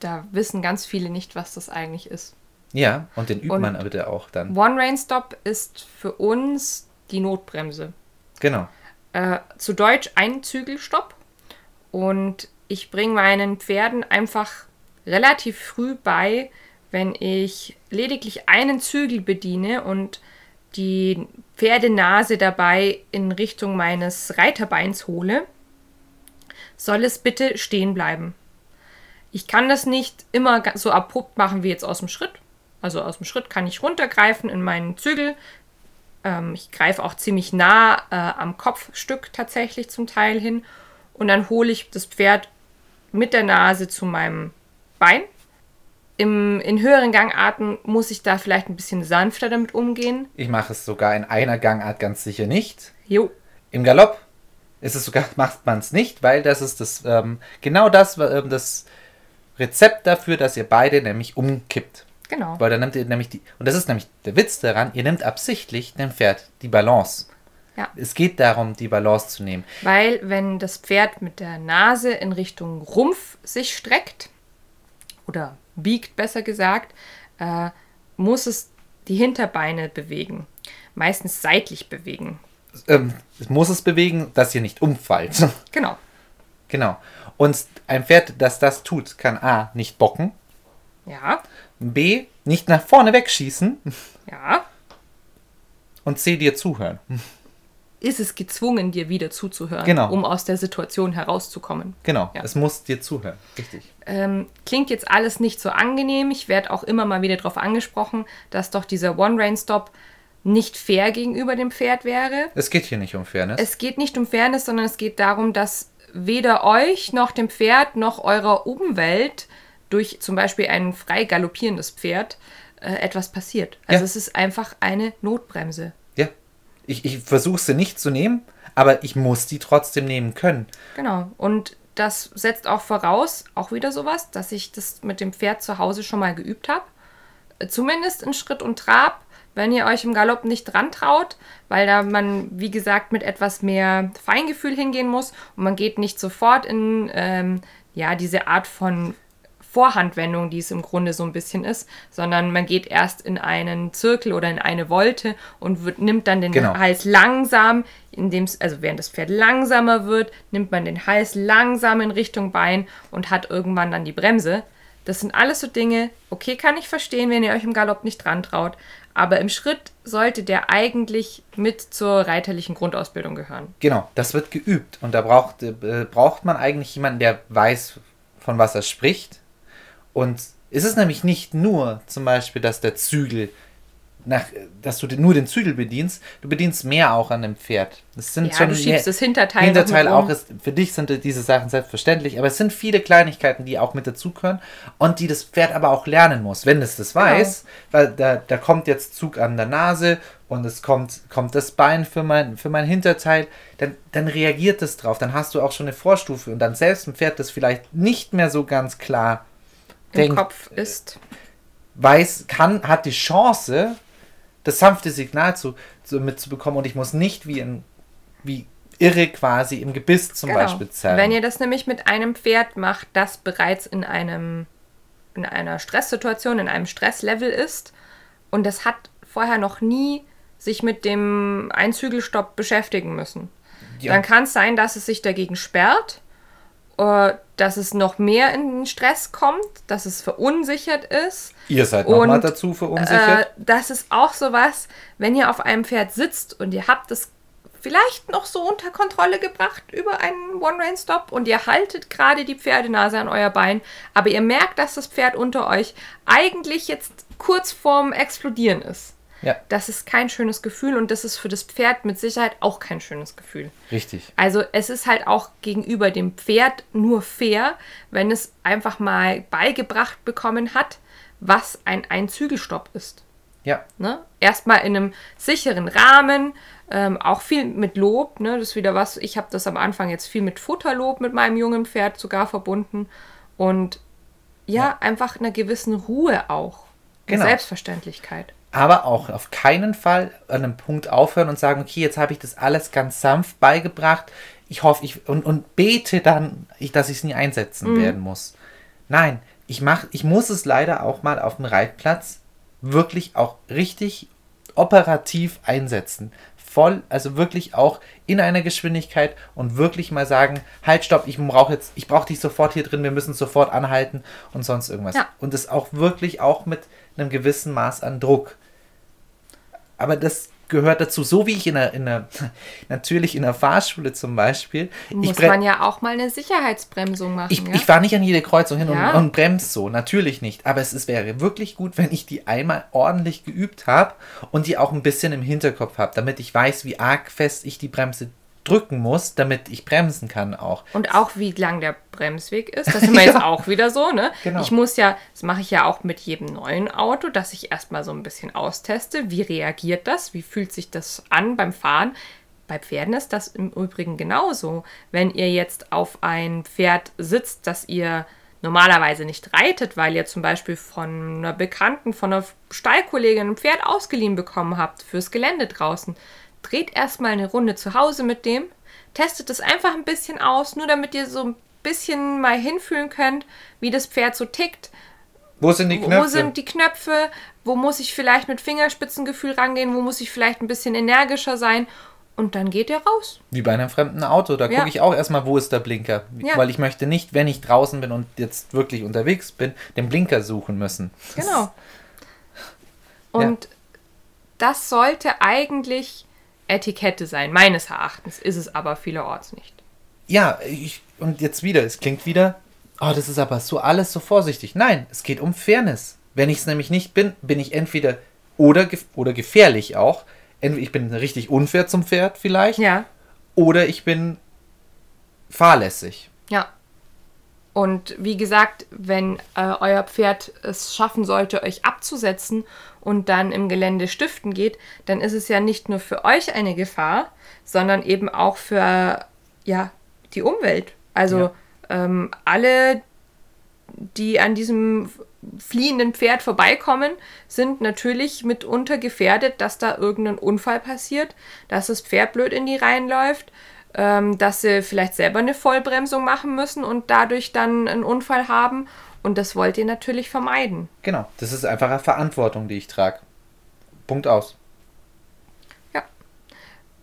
da wissen ganz viele nicht, was das eigentlich ist. Ja, und den übt Und- man bitte auch dann. One Rain Stop ist für uns die Notbremse. Genau. Äh, zu Deutsch ein Zügelstopp. Und ich bringe meinen Pferden einfach relativ früh bei, wenn ich lediglich einen Zügel bediene und die Pferdenase dabei in Richtung meines Reiterbeins hole, soll es bitte stehen bleiben. Ich kann das nicht immer so abrupt machen wie jetzt aus dem Schritt. Also aus dem Schritt kann ich runtergreifen in meinen Zügel. Ähm, ich greife auch ziemlich nah äh, am Kopfstück tatsächlich zum Teil hin. Und dann hole ich das Pferd mit der Nase zu meinem Bein. Im, in höheren Gangarten muss ich da vielleicht ein bisschen sanfter damit umgehen. Ich mache es sogar in einer Gangart ganz sicher nicht. Jo, Im Galopp ist es sogar, macht man es nicht, weil das ist das, ähm, genau das, ähm, das Rezept dafür, dass ihr beide nämlich umkippt. genau. Weil dann nimmt ihr nämlich die, und das ist nämlich der Witz daran, ihr nehmt absichtlich dem Pferd die Balance. Ja. Es geht darum, die Balance zu nehmen. Weil wenn das Pferd mit der Nase in Richtung Rumpf sich streckt, oder biegt besser gesagt, äh, muss es die Hinterbeine bewegen. Meistens seitlich bewegen. Ähm, es muss es bewegen, dass ihr nicht umfallt. Genau. genau. Und ein Pferd, das das tut, kann A, nicht bocken, Ja, B, nicht nach vorne wegschießen ja. und C, dir zuhören. Ist es gezwungen, dir wieder zuzuhören, Genau. um aus der Situation herauszukommen. Genau, Ja. es muss dir zuhören. Richtig. Ähm, klingt jetzt alles nicht so angenehm. Ich werde auch immer mal wieder darauf angesprochen, dass doch dieser One-Rain-Stop nicht fair gegenüber dem Pferd wäre. Es geht hier nicht um Fairness. Es geht nicht um Fairness, sondern es geht darum, dass weder euch noch dem Pferd noch eurer Umwelt durch zum Beispiel ein frei galoppierendes Pferd äh, etwas passiert. Also Ja. es ist einfach eine Notbremse. Ich, ich versuche sie nicht zu nehmen, aber ich muss die trotzdem nehmen können. Genau. Und das setzt auch voraus, auch wieder sowas, dass ich das mit dem Pferd zu Hause schon mal geübt habe. Äh, Zumindest in Schritt und Trab, wenn ihr euch im Galopp nicht dran traut, weil da man, wie gesagt, mit etwas mehr Feingefühl hingehen muss und man geht nicht sofort in ähm, ja, diese Art von Vorhandwendung, die es im Grunde so ein bisschen ist, sondern man geht erst in einen Zirkel oder in eine Volte und wird, nimmt dann den Genau. Hals langsam, indem es, also während das Pferd langsamer wird, nimmt man den Hals langsam in Richtung Bein und hat irgendwann dann die Bremse. Das sind alles so Dinge, okay, kann ich verstehen, wenn ihr euch im Galopp nicht dran traut, aber im Schritt sollte der eigentlich mit zur reiterlichen Grundausbildung gehören. Genau, das wird geübt. Und da braucht, äh, braucht man eigentlich jemanden, der weiß, von was er spricht. Und es ist nämlich nicht nur zum Beispiel, dass der Zügel, nach, dass du nur den Zügel bedienst, du bedienst mehr auch an dem Pferd. Das sind Ja, schon du schiebst das Hinterteil, Hinterteil auch ist, für dich sind diese Sachen selbstverständlich, aber es sind viele Kleinigkeiten, die auch mit dazugehören und die das Pferd aber auch lernen muss. Wenn es das Genau. weiß, weil da, da kommt jetzt Zug an der Nase und es kommt, kommt das Bein für mein, für mein Hinterteil, dann, dann reagiert es drauf. Dann hast du auch schon eine Vorstufe und dann selbst ein Pferd, das vielleicht nicht mehr so ganz klar im denkt, Kopf ist. weiß, kann, hat die Chance, das sanfte Signal zu, zu mitzubekommen und ich muss nicht wie ein wie irre quasi im Gebiss zum Genau. Beispiel zerren. Wenn ihr das nämlich mit einem Pferd macht, das bereits in einem in einer Stresssituation, in einem Stresslevel ist und das hat vorher noch nie sich mit dem Einzügelstopp beschäftigen müssen. Ja. Dann kann es sein, dass es sich dagegen sperrt, dass es noch mehr in den Stress kommt, dass es verunsichert ist. Ihr seid nochmal dazu verunsichert. Äh, das ist auch sowas, wenn ihr auf einem Pferd sitzt und ihr habt es vielleicht noch so unter Kontrolle gebracht über einen One-Rain-Stop und ihr haltet gerade die Pferdenase an euer Bein, aber ihr merkt, dass das Pferd unter euch eigentlich jetzt kurz vorm Explodieren ist. Ja, Das ist kein schönes Gefühl und das ist für das Pferd mit Sicherheit auch kein schönes Gefühl. richtig. Also es ist halt auch gegenüber dem Pferd nur fair, wenn es einfach mal beigebracht bekommen hat, was ein Einzügelstopp ist. Ja, Ne? Erstmal in einem sicheren Rahmen, ähm, auch viel mit Lob. Ne? Das ist wieder was, ich habe das am Anfang jetzt viel mit Futterlob mit meinem jungen Pferd sogar verbunden. Und ja, einfach einer gewissen Ruhe auch. Genau. Selbstverständlichkeit. Aber auch auf keinen Fall an einem Punkt aufhören und sagen, okay, jetzt habe ich das alles ganz sanft beigebracht. Ich hoffe, ich und, und bete dann, ich, dass ich es nie einsetzen werden muss. Nein, ich mach, ich muss es leider auch mal auf dem Reitplatz wirklich auch richtig operativ einsetzen. Voll, also wirklich auch in einer Geschwindigkeit und wirklich mal sagen, halt, stopp, ich brauche jetzt, ich brauche dich sofort hier drin, wir müssen sofort anhalten und sonst irgendwas. Ja. Und das auch wirklich auch mit einem gewissen Maß an Druck. Aber das gehört dazu, so wie ich in der, in der natürlich in der Fahrschule zum Beispiel, Muss man ja auch mal eine Sicherheitsbremsung machen. ich, ja? ich fahre nicht an jede Kreuzung hin Ja. und, und bremse so, natürlich nicht. Aber es ist, wäre wirklich gut, wenn ich die einmal ordentlich geübt habe und die auch ein bisschen im Hinterkopf habe, damit ich weiß, wie arg fest ich die Bremse drücken muss, damit ich bremsen kann auch. Und auch wie lang der Bremsweg ist. Das sind wir jetzt auch wieder so, ne? Genau. Ich muss ja, das mache ich ja auch mit jedem neuen Auto, dass ich erstmal so ein bisschen austeste, wie reagiert das, wie fühlt sich das an beim Fahren. Bei Pferden ist das im Übrigen genauso. Wenn ihr jetzt auf ein Pferd sitzt, das ihr normalerweise nicht reitet, weil ihr zum Beispiel von einer Bekannten, von einer Stallkollegin ein Pferd ausgeliehen bekommen habt fürs Gelände draußen, dreht erstmal eine Runde zu Hause mit dem, testet es einfach ein bisschen aus, nur damit ihr so ein bisschen mal hinfühlen könnt, wie das Pferd so tickt. Wo sind die Knöpfe? Wo sind die Knöpfe? Wo muss ich vielleicht mit Fingerspitzengefühl rangehen? Wo muss ich vielleicht ein bisschen energischer sein? Und dann geht ihr raus. Wie bei einem fremden Auto. Da Ja. gucke ich auch erstmal, wo ist der Blinker. Ja. Weil ich möchte nicht, wenn ich draußen bin und jetzt wirklich unterwegs bin, den Blinker suchen müssen. Genau. Und das sollte eigentlich Etikette sein. Meines Erachtens ist es aber vielerorts nicht. Ja, ich, und jetzt wieder, es klingt wieder, oh, das ist aber so alles so vorsichtig. Nein, es geht um Fairness. Wenn ich es nämlich nicht bin, bin ich entweder oder, oder gefährlich auch. Entweder ich bin richtig unfair zum Pferd vielleicht, Ja. oder ich bin fahrlässig. Ja. Und wie gesagt, wenn äh, euer Pferd es schaffen sollte, euch abzusetzen und dann im Gelände stiften geht, dann ist es ja nicht nur für euch eine Gefahr, sondern eben auch für ja, die Umwelt. Also Ja. ähm, alle, die an diesem fliehenden Pferd vorbeikommen, sind natürlich mitunter gefährdet, dass da irgendein Unfall passiert, dass das Pferd blöd in die Reihen läuft, ähm, dass sie vielleicht selber eine Vollbremsung machen müssen und dadurch dann einen Unfall haben. Und das wollt ihr natürlich vermeiden. Genau, das ist einfach eine Verantwortung, die ich trage. Punkt aus.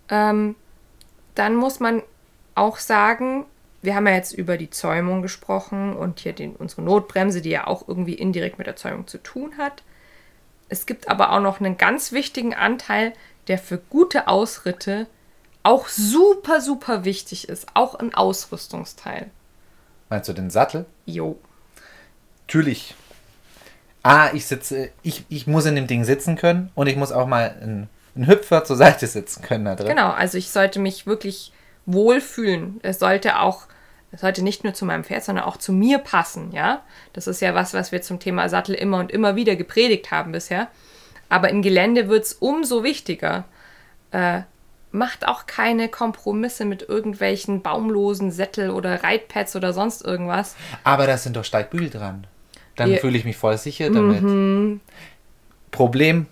Ähm, dann muss man auch sagen, wir haben ja jetzt über die Zäumung gesprochen und hier den, unsere Notbremse, die ja auch irgendwie indirekt mit der Zäumung zu tun hat. Es gibt aber auch noch einen ganz wichtigen Anteil, der für gute Ausritte auch super, super wichtig ist. Auch ein Ausrüstungsteil. Meinst du den Sattel? Jo. Natürlich. Ah, ich sitze, ich, ich muss in dem Ding sitzen können und ich muss auch mal einen, einen Hüpfer zur Seite sitzen können da drin. Genau, also ich sollte mich wirklich wohlfühlen. Es sollte auch, es sollte nicht nur zu meinem Pferd, sondern auch zu mir passen, ja. Das ist ja was, was wir zum Thema Sattel immer und immer wieder gepredigt haben bisher. Aber im Gelände wird es umso wichtiger. Äh, macht auch keine Kompromisse mit irgendwelchen baumlosen Sättel oder Reitpads oder sonst irgendwas. Aber da sind doch Steigbügel dran. Dann Ja. fühle ich mich voll sicher damit. Problem,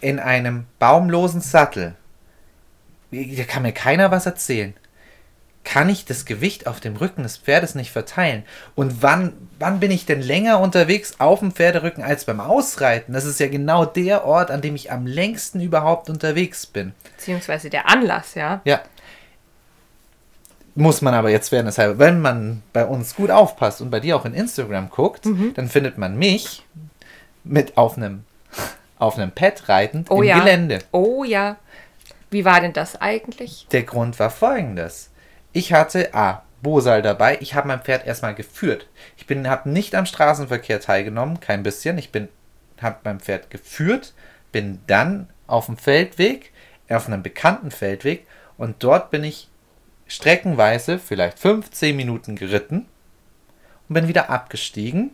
in einem baumlosen Sattel, da kann mir keiner was erzählen, kann ich das Gewicht auf dem Rücken des Pferdes nicht verteilen. Und wann, wann bin ich denn länger unterwegs auf dem Pferderücken als beim Ausreiten? Das ist ja genau der Ort, an dem ich am längsten überhaupt unterwegs bin. Beziehungsweise der Anlass, ja. Ja. Muss man aber jetzt werden, deshalb, wenn man bei uns gut aufpasst und bei dir auch in Instagram guckt, dann findet man mich mit auf einem auf einem Pad reitend Oh im ja. Gelände. Oh ja. Wie war denn das eigentlich? Der Grund war folgendes. Ich hatte A. Bosal dabei. Ich habe mein Pferd erstmal geführt. Ich bin, habe nicht am Straßenverkehr teilgenommen, kein bisschen. Ich bin, habe mein Pferd geführt, bin dann auf dem Feldweg, auf einem bekannten Feldweg und dort bin ich streckenweise vielleicht 15 Minuten geritten und bin wieder abgestiegen.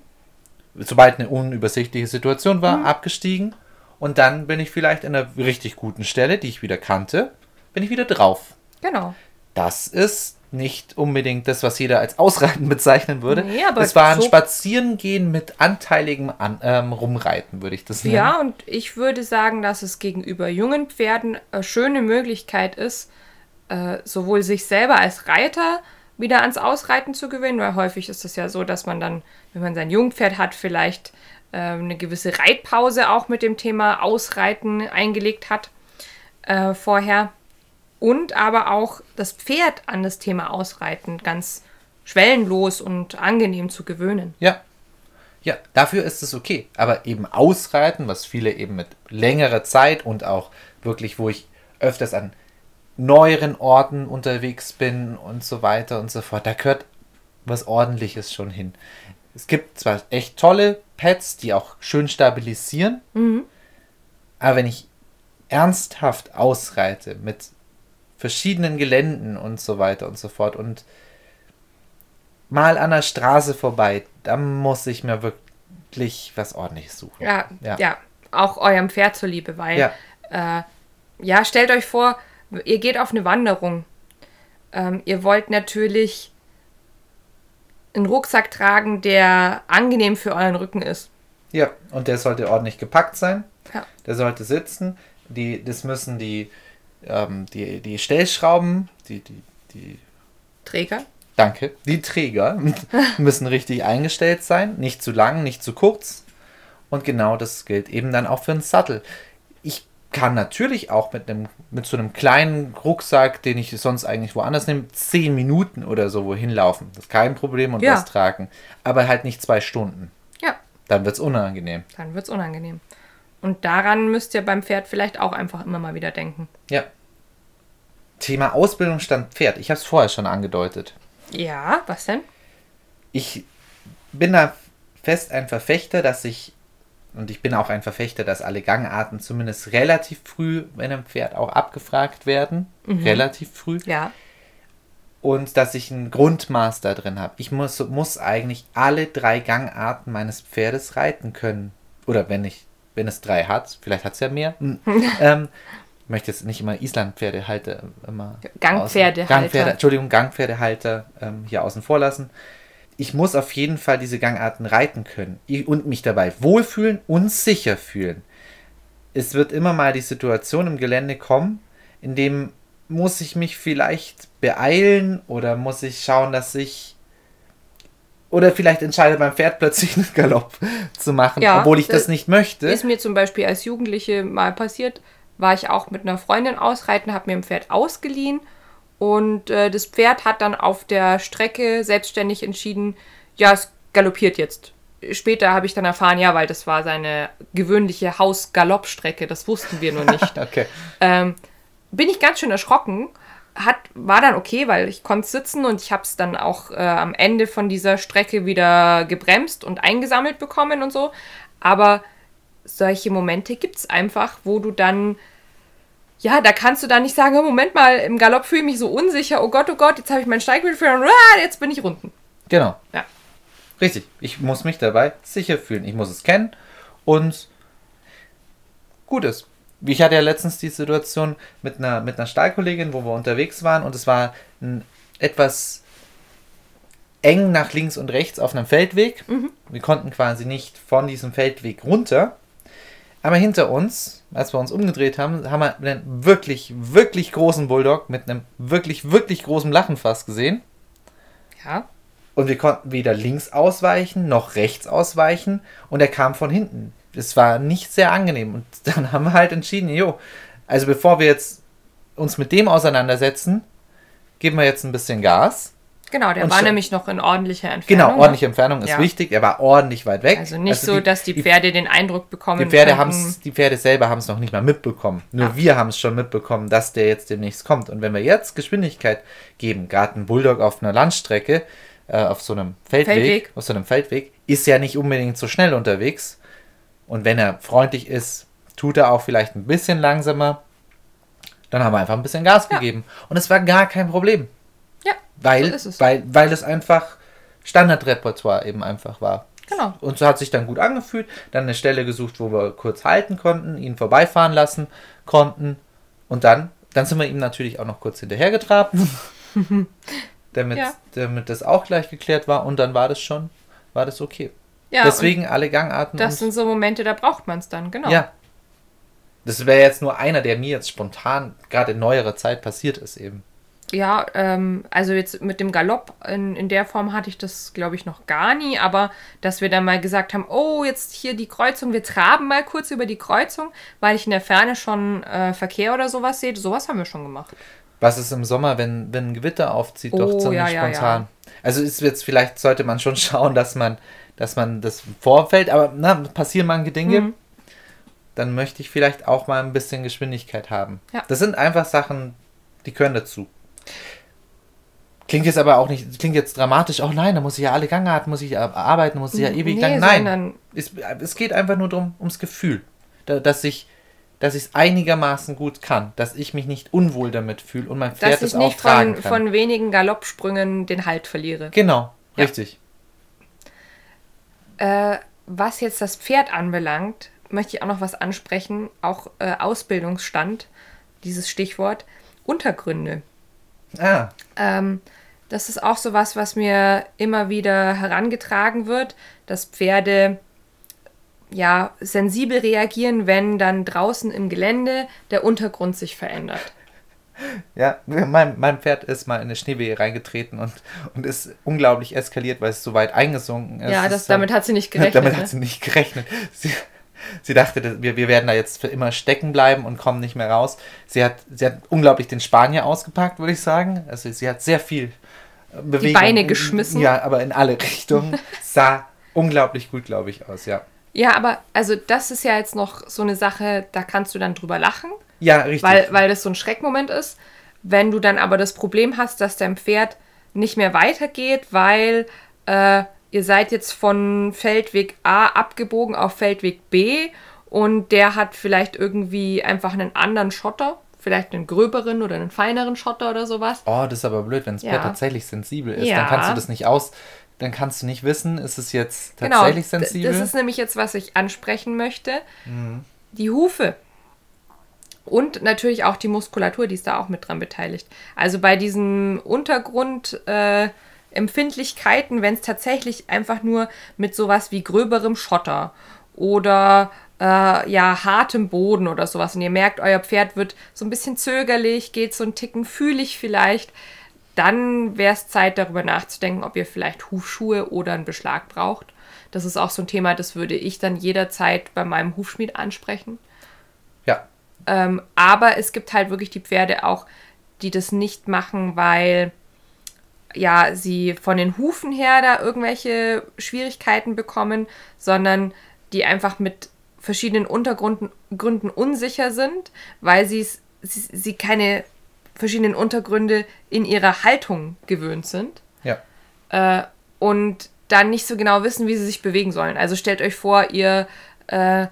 Sobald eine unübersichtliche Situation war, abgestiegen und dann bin ich vielleicht in einer richtig guten Stelle, die ich wieder kannte, bin ich wieder drauf. Genau. Das ist nicht unbedingt das, was jeder als Ausreiten bezeichnen würde. Nee, aber das war ein so- Spazierengehen mit anteiligem An ähm, Rumreiten, würde ich das nennen. Ja, und ich würde sagen, dass es gegenüber jungen Pferden eine schöne Möglichkeit ist, äh, sowohl sich selber als Reiter wieder ans Ausreiten zu gewinnen, weil häufig ist es ja so, dass man dann, wenn man sein Jungpferd hat, vielleicht äh, eine gewisse Reitpause auch mit dem Thema Ausreiten eingelegt hat äh, vorher. Und aber auch das Pferd an das Thema Ausreiten ganz schwellenlos und angenehm zu gewöhnen. Ja. Ja, dafür ist es okay. Aber eben Ausreiten, was viele eben mit längerer Zeit und auch wirklich, wo ich öfters an neueren Orten unterwegs bin und so weiter und so fort, da gehört was Ordentliches schon hin. Es gibt zwar echt tolle Pads, die auch schön stabilisieren, aber wenn ich ernsthaft ausreite mit verschiedenen Geländen und so weiter und so fort und mal an der Straße vorbei, da muss ich mir wirklich was ordentliches suchen. Ja, Ja. ja. auch eurem Pferd zuliebe, weil Ja. äh, ja, stellt euch vor, ihr geht auf eine Wanderung. Ähm, ihr wollt natürlich einen Rucksack tragen, der angenehm für euren Rücken ist. Ja, und der sollte ordentlich gepackt sein. Ja. Der sollte sitzen. Die, das müssen die, ähm, die, die Stellschrauben, die, die, die, Träger. danke, die Träger müssen richtig eingestellt sein. Nicht zu lang, nicht zu kurz. Und genau das gilt eben dann auch für einen Sattel. Ich kann natürlich auch mit einem, mit so einem kleinen Rucksack, den ich sonst eigentlich woanders nehme, zehn Minuten oder so wohin laufen. Das ist kein Problem und Ja. was tragen. Aber halt nicht zwei Stunden. Ja, Dann wird es unangenehm. dann wird es unangenehm. Und daran müsst ihr beim Pferd vielleicht auch einfach immer mal wieder denken. Ja. Thema Ausbildungsstand Pferd. Ich habe es vorher schon angedeutet. Ja, was denn? Ich bin da fest ein Verfechter, dass ich, und ich bin auch ein Verfechter, dass alle Gangarten zumindest relativ früh bei einem Pferd auch abgefragt werden. Relativ früh. Ja. Und dass ich ein Grundmaß da drin habe. Ich muss, muss eigentlich alle drei Gangarten meines Pferdes reiten können. Oder wenn ich, wenn es drei hat, vielleicht hat es ja mehr. ähm, ich möchte jetzt nicht immer Islandpferdehalter immer Gangpferdehalter. Gangpferde, Entschuldigung, Gangpferdehalter ähm, hier außen vor lassen. Ich muss auf jeden Fall diese Gangarten reiten können und mich dabei wohlfühlen und sicher fühlen. Es wird immer mal die Situation im Gelände kommen, in dem muss ich mich vielleicht beeilen oder muss ich schauen, dass ich oder vielleicht entscheidet mein Pferd plötzlich einen Galopp zu machen, Ja, obwohl ich das das nicht möchte. Ist mir zum Beispiel als Jugendliche mal passiert, war ich auch mit einer Freundin ausreiten, habe mir ein Pferd ausgeliehen und äh, das Pferd hat dann auf der Strecke selbstständig entschieden, ja, es galoppiert jetzt. Später habe ich dann erfahren, ja, weil das war seine gewöhnliche Haus-Galoppstrecke, das wussten wir nur nicht. Okay. ähm, bin ich ganz schön erschrocken. Hat, war dann okay, weil ich konnte sitzen und ich habe es dann auch äh, am Ende von dieser Strecke wieder gebremst und eingesammelt bekommen und so. Aber solche Momente gibt es einfach, wo du dann, ja, da kannst du dann nicht sagen, "Oh, Moment mal, im Galopp fühle ich mich so unsicher, oh Gott, oh Gott, jetzt habe ich mein Steigbild verloren, ah, jetzt bin ich runden. Genau. Ja. Richtig. Ich muss mich dabei sicher fühlen. Ich muss es kennen und gut ist. Ich hatte ja letztens die Situation mit einer, mit einer Stallkollegin, wo wir unterwegs waren und es war ein etwas eng nach links und rechts auf einem Feldweg. Wir konnten quasi nicht von diesem Feldweg runter. Aber hinter uns, als wir uns umgedreht haben, haben wir einen wirklich, wirklich großen Bulldog mit einem wirklich, wirklich großen Lachenfass gesehen. Ja. Und wir konnten weder links ausweichen noch rechts ausweichen. Und er kam von hinten. Es war nicht sehr angenehm. Und dann haben wir halt entschieden, jo, also bevor wir jetzt uns mit dem auseinandersetzen, geben wir jetzt ein bisschen Gas. Genau, der war nämlich noch in ordentlicher Entfernung. Genau, ordentliche Entfernung ist Ja. wichtig. Er war ordentlich weit weg. Also nicht so, dass die Pferde den Eindruck bekommen. Die Pferde, haben's, die Pferde selber haben es noch nicht mal mitbekommen. Nur Ja. wir haben es schon mitbekommen, dass der jetzt demnächst kommt. Und wenn wir jetzt Geschwindigkeit geben, gerade ein Bulldog auf einer Landstrecke, äh, auf so einem Feldweg, Feldweg. auf so einem Feldweg, ist ja nicht unbedingt so schnell unterwegs. Und wenn er freundlich ist, tut er auch vielleicht ein bisschen langsamer. Dann haben wir einfach ein bisschen Gas Ja. gegeben. Und es war gar kein Problem. Ja, Weil, so ist es. weil, weil es einfach Standardrepertoire eben einfach war. Genau. Und so hat sich dann gut angefühlt. Dann eine Stelle gesucht, wo wir kurz halten konnten, ihn vorbeifahren lassen konnten. Und dann, dann sind wir ihm natürlich auch noch kurz hinterhergetrabt, damit, Ja. damit das auch gleich geklärt war. Und dann war das schon, war das okay. Ja, Deswegen alle Gangarten. das sind so Momente, da braucht man es dann, genau. ja. Das wäre jetzt nur einer, der mir jetzt spontan, gerade in neuerer Zeit passiert ist eben. Ja, ähm, also jetzt mit dem Galopp in, in der Form hatte ich das, glaube ich, noch gar nie, aber dass wir dann mal gesagt haben, oh, jetzt hier die Kreuzung, wir traben mal kurz über die Kreuzung, weil ich in der Ferne schon äh, Verkehr oder sowas sehe, sowas haben wir schon gemacht. Was ist im Sommer, wenn, wenn ein Gewitter aufzieht, doch Oh, ziemlich ja, ja, spontan. Also ist jetzt vielleicht sollte man schon schauen, dass man, dass man das Vorfeld, aber na, passieren manche Dinge, Mhm. dann möchte ich vielleicht auch mal ein bisschen Geschwindigkeit haben. Ja. Das sind einfach Sachen, die gehören dazu. Klingt jetzt aber auch nicht, klingt jetzt dramatisch, oh nein, da muss ich ja alle Gangarten, muss ich ja arbeiten, muss ich ja ewig Nee, lang. Nein, es, es geht einfach nur darum, ums Gefühl. Da, dass ich dass ich es einigermaßen gut kann, dass ich mich nicht unwohl damit fühle und mein Pferd Dass es ich auch nicht tragen von, kann. von wenigen Galoppsprüngen den Halt verliere. Genau, Ja. richtig. Äh, was jetzt das Pferd anbelangt, möchte ich auch noch was ansprechen, auch äh, Ausbildungsstand, dieses Stichwort, Untergründe. Ah, Ähm, das ist auch so was, was mir immer wieder herangetragen wird, dass Pferde ja sensibel reagieren, wenn dann draußen im Gelände der Untergrund sich verändert. ja, mein, mein Pferd ist mal in eine Schneewehe reingetreten und, und ist unglaublich eskaliert, weil es so weit eingesunken ist. ja, das, damit hat sie nicht gerechnet. Damit ne? hat sie nicht gerechnet. Sie, sie dachte, wir, wir werden da jetzt für immer stecken bleiben und kommen nicht mehr raus. Sie hat, sie hat unglaublich den Spanier ausgepackt, würde ich sagen. Also sie hat sehr viel äh, Bewegung. Beine in- geschmissen. Ja, aber in alle Richtungen. Sah unglaublich gut, glaube ich, aus, ja. Ja, aber also das ist ja jetzt noch so eine Sache, da kannst du dann drüber lachen, Ja, richtig. weil, weil das so ein Schreckmoment ist. Wenn du dann aber das Problem hast, dass dein Pferd nicht mehr weitergeht, weil äh, ihr seid jetzt von Feldweg A abgebogen auf Feldweg B und der hat vielleicht irgendwie einfach einen anderen Schotter, vielleicht einen gröberen oder einen feineren Schotter oder sowas. Oh, das ist aber blöd, wenn das Ja. Pferd tatsächlich sensibel ist. Ja. Dann kannst du das nicht aus. Dann kannst du nicht wissen, ist es jetzt Genau, tatsächlich d- sensibel? das ist nämlich jetzt, was ich ansprechen möchte. Mhm. Die Hufe. Und natürlich auch die Muskulatur, die ist da auch mit dran beteiligt. Also bei diesen Untergrundempfindlichkeiten, äh, wenn es tatsächlich einfach nur mit sowas wie gröberem Schotter oder äh, ja, hartem Boden oder sowas und ihr merkt, euer Pferd wird so ein bisschen zögerlich, geht so einen Ticken fühlig vielleicht, dann wäre es Zeit, darüber nachzudenken, ob ihr vielleicht Hufschuhe oder einen Beschlag braucht. Das ist auch so ein Thema, das würde ich dann jederzeit bei meinem Hufschmied ansprechen. ja. Ähm, aber es gibt halt wirklich die Pferde auch, die das nicht machen, weil ja, sie von den Hufen her da irgendwelche Schwierigkeiten bekommen, sondern die einfach mit verschiedenen Untergründen Gründen unsicher sind, weil sie, sie keine verschiedenen Untergründe in ihrer Haltung gewöhnt sind Ja. äh, und dann nicht so genau wissen, wie sie sich bewegen sollen. Also stellt euch vor, ihr äh,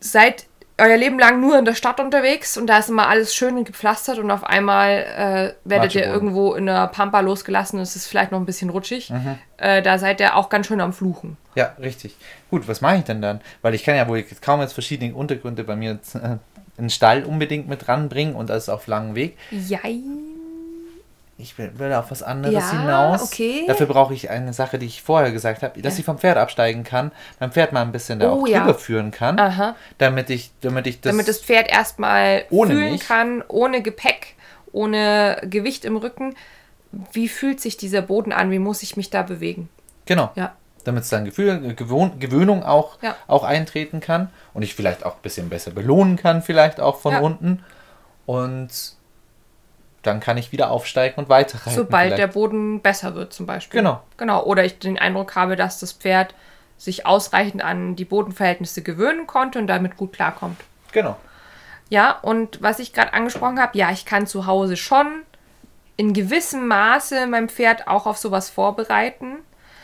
seid euer Leben lang nur in der Stadt unterwegs und da ist immer alles schön und gepflastert und auf einmal äh, werdet ihr irgendwo in der Pampa losgelassen und es ist vielleicht noch ein bisschen rutschig. Äh, da seid ihr auch ganz schön am Fluchen. Ja, richtig. Gut, was mache ich denn dann? Weil ich kann ja wohl kaum jetzt verschiedene Untergründe bei mir jetzt, äh, in den Stall unbedingt mit ranbringen und das auf langem Weg. Jein. Ich will, auf was anderes Ja, hinaus. okay. Dafür brauche ich eine Sache, die ich vorher gesagt habe, dass Ja. ich vom Pferd absteigen kann, mein Pferd mal ein bisschen da Oh, auch ja. drüber führen kann, Aha. damit ich, damit ich das, Damit das Pferd erstmal Ohne fühlen mich. kann, ohne Gepäck, ohne Gewicht im Rücken. Wie fühlt sich dieser Boden an? Wie muss ich mich da bewegen? genau, Ja. damit es dann Gefühl, Gewohn, Gewöhnung auch, auch eintreten kann und ich vielleicht auch ein bisschen besser belohnen kann, vielleicht auch von unten und dann kann ich wieder aufsteigen und weiterreiten. Sobald der vielleicht. Boden besser wird, zum Beispiel. Genau. Genau. Oder ich den Eindruck habe, dass das Pferd sich ausreichend an die Bodenverhältnisse gewöhnen konnte und damit gut klarkommt. Genau. Ja, und was ich gerade angesprochen habe, ja, ich kann zu Hause schon in gewissem Maße mein Pferd auch auf sowas vorbereiten.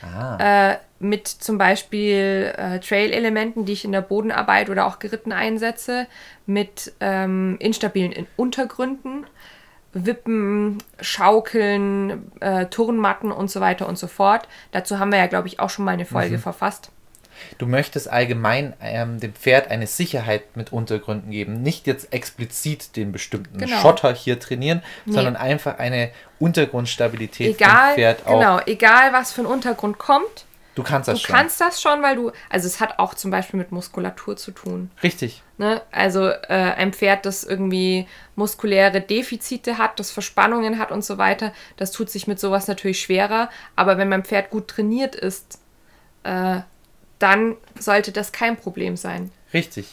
Ah. Äh, mit zum Beispiel äh, Trail-Elementen, die ich in der Bodenarbeit oder auch geritten einsetze, mit ähm, instabilen in Untergründen, Wippen, Schaukeln, äh, Turnmatten und so weiter und so fort. Dazu haben wir ja, glaube ich, auch schon mal eine Folge Mhm. verfasst. Du möchtest allgemein ähm, dem Pferd eine Sicherheit mit Untergründen geben. Nicht jetzt explizit den bestimmten Genau. Schotter hier trainieren, Nee. sondern einfach eine Untergrundstabilität Egal, Pferd auch. genau, egal was für ein Untergrund kommt, Du kannst das du schon. kannst das schon, weil du, also es hat auch zum Beispiel mit Muskulatur zu tun. Richtig. Ne? Also äh, ein Pferd, das irgendwie muskuläre Defizite hat, das Verspannungen hat und so weiter, das tut sich mit sowas natürlich schwerer. Aber wenn mein Pferd gut trainiert ist, äh, dann sollte das kein Problem sein. Richtig.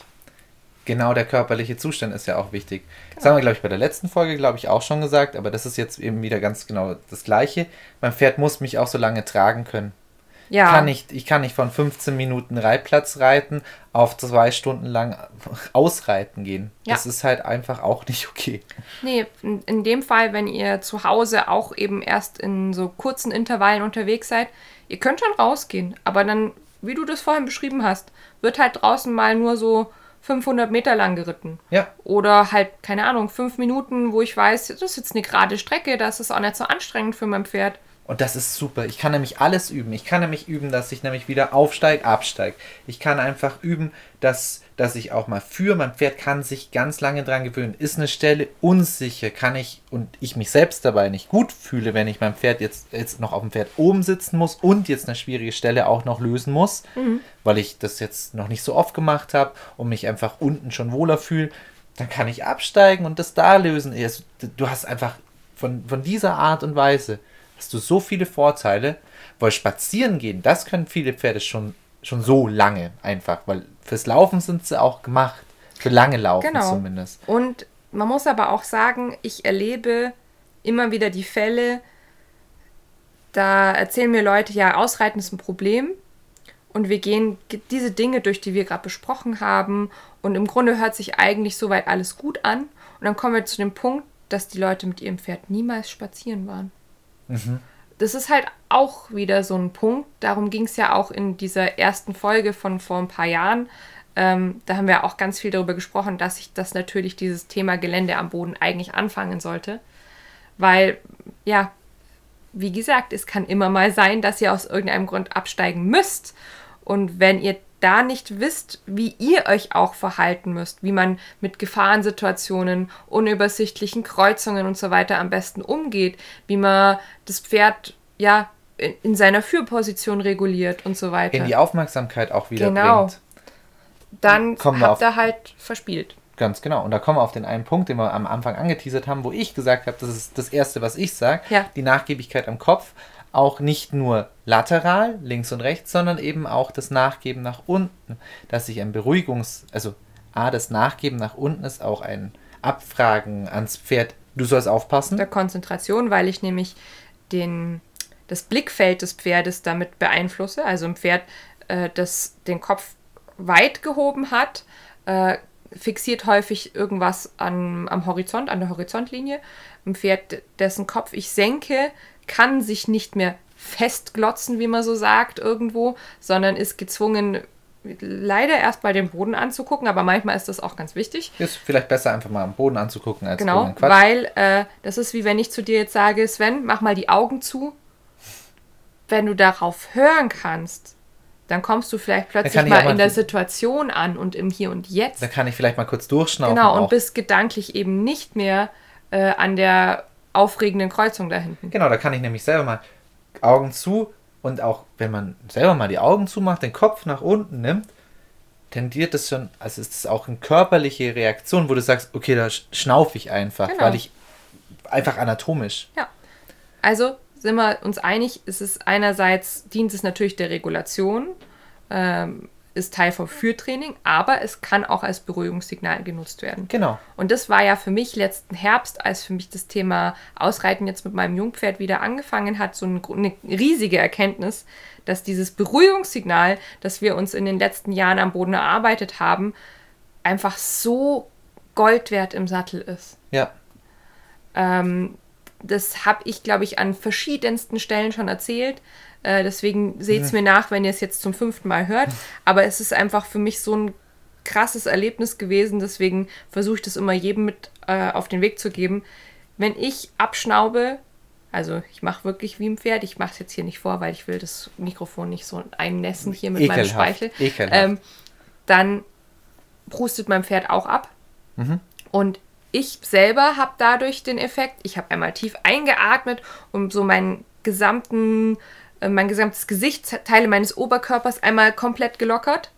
Genau der körperliche Zustand ist ja auch wichtig. Genau. Das haben wir, glaube ich, bei der letzten Folge, glaube ich, auch schon gesagt, aber das ist jetzt eben wieder ganz genau das Gleiche. Mein Pferd muss mich auch so lange tragen können. Ja, Kann nicht, ich kann nicht von 15 Minuten Reitplatz reiten auf zwei Stunden lang ausreiten gehen. Ja. Das ist halt einfach auch nicht okay. nee, in, in dem Fall, wenn ihr zu Hause auch eben erst in so kurzen Intervallen unterwegs seid, ihr könnt schon rausgehen, aber dann, wie du das vorhin beschrieben hast, wird halt draußen mal nur so 500 Meter lang geritten. Ja, Oder halt, keine Ahnung, fünf Minuten, wo ich weiß, das ist jetzt eine gerade Strecke, das ist auch nicht so anstrengend für mein Pferd. Und das ist super. Ich kann nämlich alles üben. Ich kann nämlich üben, dass ich nämlich wieder aufsteige, absteige. Ich kann einfach üben, dass, dass ich auch mal führe. Mein Pferd kann sich ganz lange dran gewöhnen. Ist eine Stelle unsicher, kann ich und ich mich selbst dabei nicht gut fühle, wenn ich mein Pferd jetzt, jetzt noch auf dem Pferd oben sitzen muss und jetzt eine schwierige Stelle auch noch lösen muss, weil ich das jetzt noch nicht so oft gemacht habe und mich einfach unten schon wohler fühle. Dann kann ich absteigen und das da lösen. Also, Du hast einfach von, von dieser Art und Weise hast du so viele Vorteile, weil spazieren gehen, das können viele Pferde schon, schon so lange einfach, weil fürs Laufen sind sie auch gemacht. Für lange Laufen Genau. zumindest. Und man muss aber auch sagen, ich erlebe immer wieder die Fälle, da erzählen mir Leute, ja, Ausreiten ist ein Problem. Und wir gehen ge- diese Dinge durch, die wir gerade besprochen haben. Und im Grunde hört sich eigentlich soweit alles gut an. Und dann kommen wir zu dem Punkt, dass die Leute mit ihrem Pferd niemals spazieren waren. Das ist halt auch wieder so ein Punkt. Darum ging es ja auch in dieser ersten Folge von vor ein paar Jahren. Ähm, da haben wir auch ganz viel darüber gesprochen, dass sich das natürlich dieses Thema Gelände am Boden eigentlich anfangen sollte. Weil, ja, wie gesagt, es kann immer mal sein, dass ihr aus irgendeinem Grund absteigen müsst. Und wenn ihr da nicht wisst, wie ihr euch auch verhalten müsst, wie man mit Gefahrensituationen, unübersichtlichen Kreuzungen und so weiter am besten umgeht, wie man das Pferd ja in, in seiner Führposition reguliert und so weiter, In die Aufmerksamkeit auch wieder Genau. bringt. dann kommen habt ihr halt verspielt. Ganz genau. Und da kommen wir auf den einen Punkt, den wir am Anfang angeteasert haben, wo ich gesagt habe, das ist das Erste, was ich sage, Ja. die Nachgiebigkeit am Kopf. Auch nicht nur lateral, links und rechts, sondern eben auch das Nachgeben nach unten. Dass ich ein Beruhigungs-, also A, das Nachgeben nach unten ist auch ein Abfragen ans Pferd. Du sollst aufpassen. der Konzentration, weil ich nämlich den, das Blickfeld des Pferdes damit beeinflusse. Also ein Pferd, äh, das den Kopf weit gehoben hat, äh, fixiert häufig irgendwas an, am Horizont, an der Horizontlinie. Ein Pferd, dessen Kopf ich senke, kann sich nicht mehr festglotzen, wie man so sagt, irgendwo, sondern ist gezwungen, leider erst mal den Boden anzugucken, aber manchmal ist das auch ganz wichtig. Ist vielleicht besser, einfach mal am Boden anzugucken, als Genau, weil äh, das ist wie wenn ich zu dir jetzt sage, Sven, mach mal die Augen zu. Wenn du darauf hören kannst, dann kommst du vielleicht plötzlich mal mal in der Situation an und im Hier und Jetzt. Da kann ich vielleicht mal kurz durchschnaufen. Genau, und auch. bist gedanklich eben nicht mehr äh, an der aufregenden Kreuzung da hinten. Genau, da kann ich nämlich selber mal Augen zu und auch wenn man selber mal die Augen zumacht, den Kopf nach unten nimmt, tendiert es schon, also ist es auch eine körperliche Reaktion, wo du sagst, okay, da schnaufe ich einfach, Genau. weil ich einfach anatomisch. Ja. Also sind wir uns einig, es ist einerseits dient es natürlich der Regulation, ähm, ist Teil vom Führtraining, aber es kann auch als Beruhigungssignal genutzt werden. Genau. Und das war ja für mich letzten Herbst, als für mich das Thema Ausreiten jetzt mit meinem Jungpferd wieder angefangen hat, so eine, eine riesige Erkenntnis, dass dieses Beruhigungssignal, das wir uns in den letzten Jahren am Boden erarbeitet haben, einfach so Gold wert im Sattel ist. Ja. Ähm, das habe ich, glaube ich, an verschiedensten Stellen schon erzählt. Äh, deswegen seht es mir nach, wenn ihr es jetzt zum fünften Mal hört. Aber es ist einfach für mich so ein krasses Erlebnis gewesen. Deswegen versuche ich das immer jedem mit äh, auf den Weg zu geben. Wenn ich abschnaube, also ich mache wirklich wie ein Pferd, ich mache es jetzt hier nicht vor, weil ich will das Mikrofon nicht so einnässen hier mit meinem Ekelhaft, Speichel. ekelhaft. Ähm, dann prustet mein Pferd auch ab. Mhm. Und ich selber habe dadurch den Effekt, ich habe einmal tief eingeatmet und so meinen gesamten, mein gesamtes Gesicht, Teile meines Oberkörpers einmal komplett gelockert.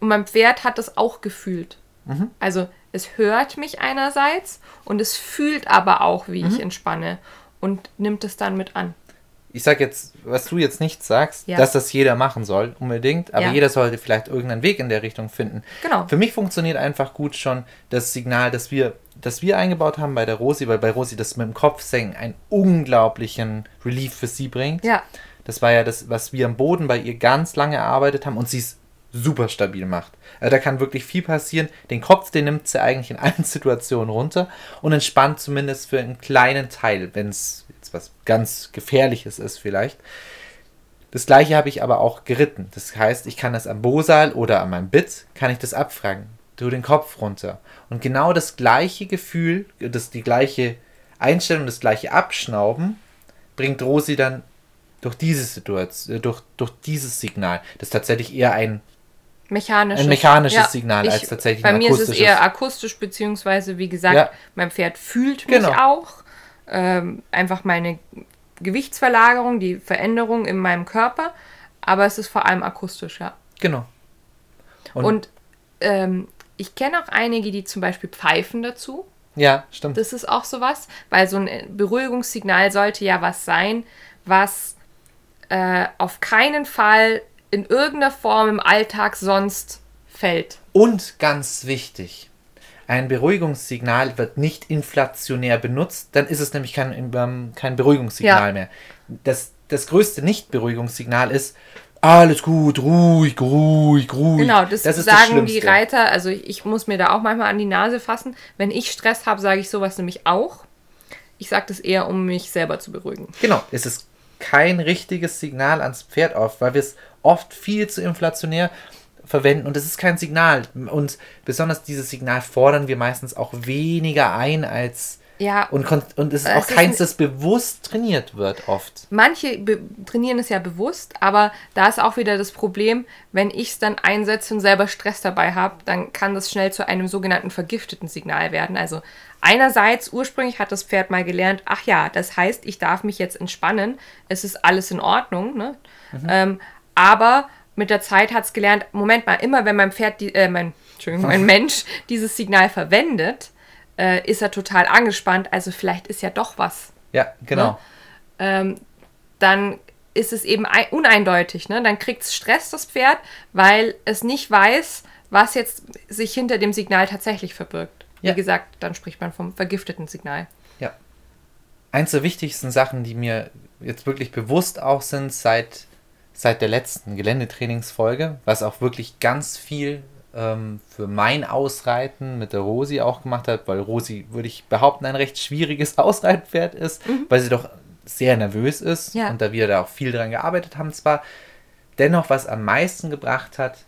Und mein Pferd hat das auch gefühlt. Mhm. Also es hört mich einerseits und es fühlt aber auch, wie Mhm. ich entspanne und nimmt es dann mit an. Ich sag jetzt, was du jetzt nicht sagst, Ja. dass das jeder machen soll, unbedingt, aber Ja. jeder sollte vielleicht irgendeinen Weg in der Richtung finden. Genau. Für mich funktioniert einfach gut schon das Signal, das wir, das wir eingebaut haben bei der Rosi, weil bei Rosi das mit dem Kopfsenken einen unglaublichen Relief für sie bringt. Ja, Das war ja das, was wir am Boden bei ihr ganz lange erarbeitet haben und sie es super stabil macht. Also da kann wirklich viel passieren. Den Kopf, den nimmt sie eigentlich in allen Situationen runter und entspannt zumindest für einen kleinen Teil, wenn es jetzt was ganz Gefährliches ist vielleicht. Das gleiche habe ich aber auch geritten. Das heißt, ich kann das am Bosal oder an meinem Bit, kann ich das abfragen. Du den Kopf runter. Und genau das gleiche Gefühl, das die gleiche Einstellung, das gleiche Abschnauben, bringt Rosi dann durch diese Situation, äh, durch, durch dieses Signal. Das ist tatsächlich eher ein, mechanisches. Ein mechanisches Signal als tatsächlich Bei ein mir ist es akustisches. eher akustisch, beziehungsweise wie gesagt, Ja. mein Pferd fühlt mich Genau. auch. Ähm, einfach meine Gewichtsverlagerung, die Veränderung in meinem Körper. Aber es ist vor allem akustisch, ja. genau. Und- Und, ähm, ich kenne auch einige, die zum Beispiel pfeifen dazu. Ja, stimmt. Das ist auch sowas, weil so ein Beruhigungssignal sollte ja was sein, was äh, auf keinen Fall in irgendeiner Form im Alltag sonst fällt. Und ganz wichtig, ein Beruhigungssignal wird nicht inflationär benutzt, dann ist es nämlich kein, ähm, kein Beruhigungssignal Ja. mehr. Das, das größte Nicht-Beruhigungssignal ist, alles gut, ruhig, ruhig, ruhig. Genau, das, ist sagen die Schlimmste. Reiter. Also ich, ich muss mir da auch manchmal an die Nase fassen. Wenn ich Stress habe, sage ich sowas nämlich auch. Ich sage das eher, um mich selber zu beruhigen. Genau, es ist kein richtiges Signal ans Pferd auf, weil wir es oft viel zu inflationär verwenden und es ist kein Signal. Und besonders dieses Signal fordern wir meistens auch weniger ein als. Ja, Und, und es ist auch keins, ein- das bewusst trainiert wird, oft. manche trainieren es ja bewusst, aber da ist auch wieder das Problem, wenn ich es dann einsetze und selber Stress dabei habe, dann kann das schnell zu einem sogenannten vergifteten Signal werden. Also einerseits ursprünglich hat das Pferd mal gelernt, ach ja, das heißt, ich darf mich jetzt entspannen, es ist alles in Ordnung, ne? Ähm, aber mit der Zeit hat es gelernt, Moment mal, immer wenn mein Pferd, die, äh, mein, Entschuldigung, mein Mensch dieses Signal verwendet, äh, ist er total angespannt, also vielleicht ist ja doch was Ja, genau. Ne? ähm, dann ist es eben ei- uneindeutig. Ne? Dann kriegt es Stress, das Pferd, weil es nicht weiß, was jetzt sich hinter dem Signal tatsächlich verbirgt. Ja. Wie gesagt, dann spricht man vom vergifteten Signal. Ja. Eins der wichtigsten Sachen, die mir jetzt wirklich bewusst auch sind seit, seit der letzten Geländetrainingsfolge, was auch wirklich ganz viel ähm, für mein Ausreiten mit der Rosi auch gemacht hat, weil Rosi, würde ich behaupten, ein recht schwieriges Ausreitpferd ist, weil sie doch sehr nervös ist Ja. und da wir da auch viel dran gearbeitet haben zwar. Dennoch, was am meisten gebracht hat,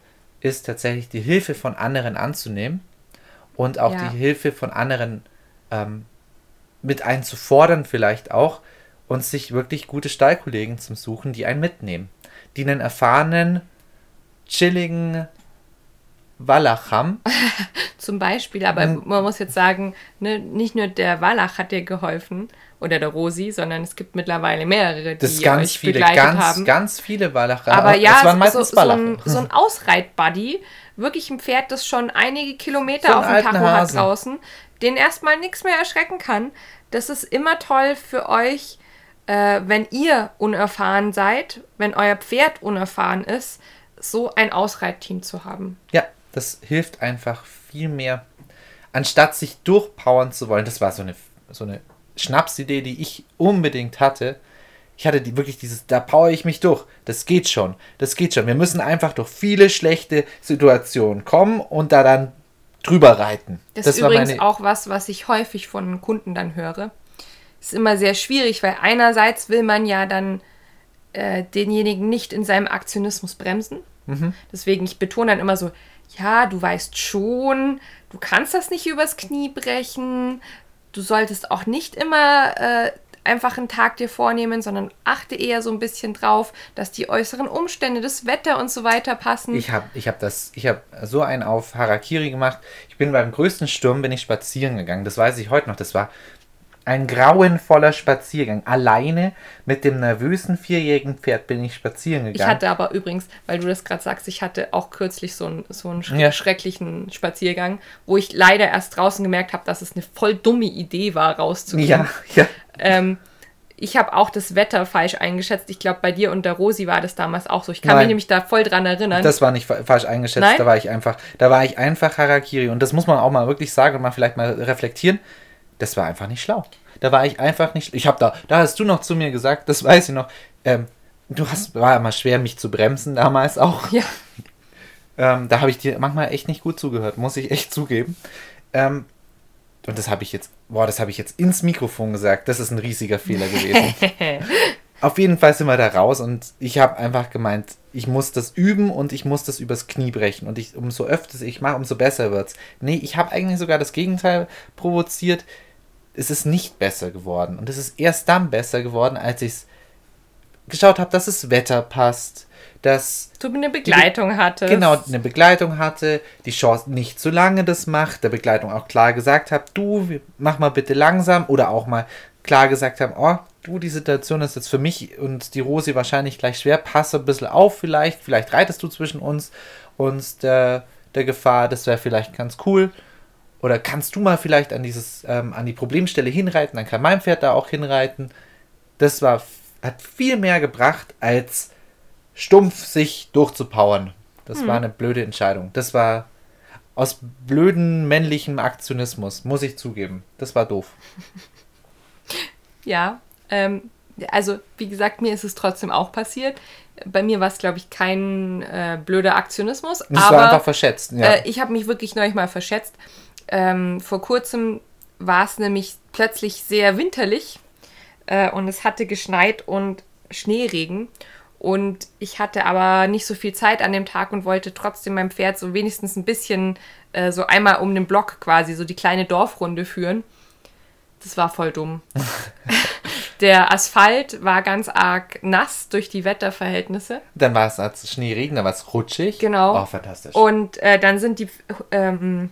ist tatsächlich die Hilfe von anderen anzunehmen und auch Ja. die Hilfe von anderen ähm, mit einzufordern vielleicht auch und sich wirklich gute Stallkollegen zu suchen, die einen mitnehmen. Die einen erfahrenen, chilligen Wallach haben. Zum Beispiel, aber Mhm. man muss jetzt sagen, ne, nicht nur der Wallach hat dir geholfen oder der Rosi, sondern es gibt mittlerweile mehrere, die Das ist ganz euch viele, begleitet ganz, haben. ganz viele Wallacher. Aber ja, es waren so, meistens so, Wallacher. ein, so ein Ausreit-Buddy, wirklich ein Pferd, das schon einige Kilometer So auf dem Tacho hat Hasen. draußen, den erstmal nichts mehr erschrecken kann. Das ist immer toll für euch, äh, wenn ihr unerfahren seid, wenn euer Pferd unerfahren ist, so ein Ausreitteam zu haben. Ja, das hilft einfach viel mehr. Anstatt sich durchpowern zu wollen, das war so eine, so eine Schnapsidee, die ich unbedingt hatte. Ich hatte die, wirklich dieses, da power ich mich durch. Das geht schon. Das geht schon. Wir müssen einfach durch viele schlechte Situationen kommen und da dann drüber reiten. Das, ist übrigens auch was, was ich häufig von Kunden dann höre. Ist immer sehr schwierig, weil einerseits will man ja dann äh, denjenigen nicht in seinem Aktionismus bremsen. Deswegen, ich betone dann immer so, ja, du weißt schon, du kannst das nicht übers Knie brechen, du solltest auch nicht immer äh, einfach einen Tag dir vornehmen, sondern achte eher so ein bisschen drauf, dass die äußeren Umstände, das Wetter und so weiter passen. Ich habe ich hab das, ich habe so einen auf Harakiri gemacht. Ich bin beim größten Sturm bin ich spazieren gegangen. Das weiß ich heute noch. Das war ein grauenvoller Spaziergang. Alleine mit dem nervösen vierjährigen Pferd bin ich spazieren Ich gegangen. hatte aber übrigens, weil du das gerade sagst, ich hatte auch kürzlich so einen, so einen Ja. schrecklichen Spaziergang, wo ich leider erst draußen gemerkt habe, dass es eine voll dumme Idee war, rauszugehen. ja, ja. Ähm, ich habe auch das Wetter falsch eingeschätzt. Ich glaube, bei dir und der Rosi war das damals auch so. Ich kann Nein. mich nämlich da voll dran erinnern. Das war nicht fa- falsch eingeschätzt. Nein? Da war ich einfach, da war ich einfach Harakiri. Und das muss man auch mal wirklich sagen und mal vielleicht mal reflektieren. Das war einfach nicht schlau. Da war ich einfach nicht. Ich habe da, da hast du noch zu mir gesagt, das weiß ich noch. Ähm, du hast, war immer schwer, mich zu bremsen damals auch. ja, Ähm, da habe ich dir manchmal echt nicht gut zugehört, muss ich echt zugeben. Ähm, und das habe ich jetzt, boah, das habe ich jetzt ins Mikrofon gesagt. Das ist ein riesiger Fehler gewesen. Auf jeden Fall sind wir da raus und ich habe einfach gemeint, ich muss das üben und ich muss das übers Knie brechen. Und ich, umso öfter ich mache, umso besser wird's. Nee, ich habe eigentlich sogar das Gegenteil provoziert. Es ist nicht besser geworden. Und es ist erst dann besser geworden, als ich geschaut habe, dass das Wetter passt, dass du eine Begleitung hattest. genau eine Begleitung hatte, die Chance nicht zu lange das macht, der Begleitung auch klar gesagt habe, du mach mal bitte langsam oder auch mal klar gesagt haben, oh, du, die Situation ist jetzt für mich und die Rosi wahrscheinlich gleich schwer, passe ein bisschen auf vielleicht, vielleicht reitest du zwischen uns und der, der Gefahr, das wäre vielleicht ganz cool. Oder kannst du mal vielleicht an dieses, ähm, an die Problemstelle hinreiten, dann kann mein Pferd da auch hinreiten. Das war, hat viel mehr gebracht, als stumpf sich durchzupowern. Das war eine blöde Entscheidung. Das war aus blöden männlichem Aktionismus, muss ich zugeben. Das war doof. Ja, ähm, also wie gesagt, mir ist es trotzdem auch passiert. Bei mir war es, glaube ich, kein äh, blöder Aktionismus, Das war aber einfach verschätzt. Ja. äh, ich habe mich wirklich neulich mal verschätzt. Ähm, vor kurzem war es nämlich plötzlich sehr winterlich äh, und es hatte geschneit und Schneeregen. Und ich hatte aber nicht so viel Zeit an dem Tag und wollte trotzdem meinem Pferd so wenigstens ein bisschen äh, so einmal um den Block quasi, so die kleine Dorfrunde führen. Das war voll dumm. Der Asphalt war ganz arg nass durch die Wetterverhältnisse. dann war es als Schneeregen, dann war es rutschig. Genau. Oh, fantastisch. Und äh, dann sind die, ähm,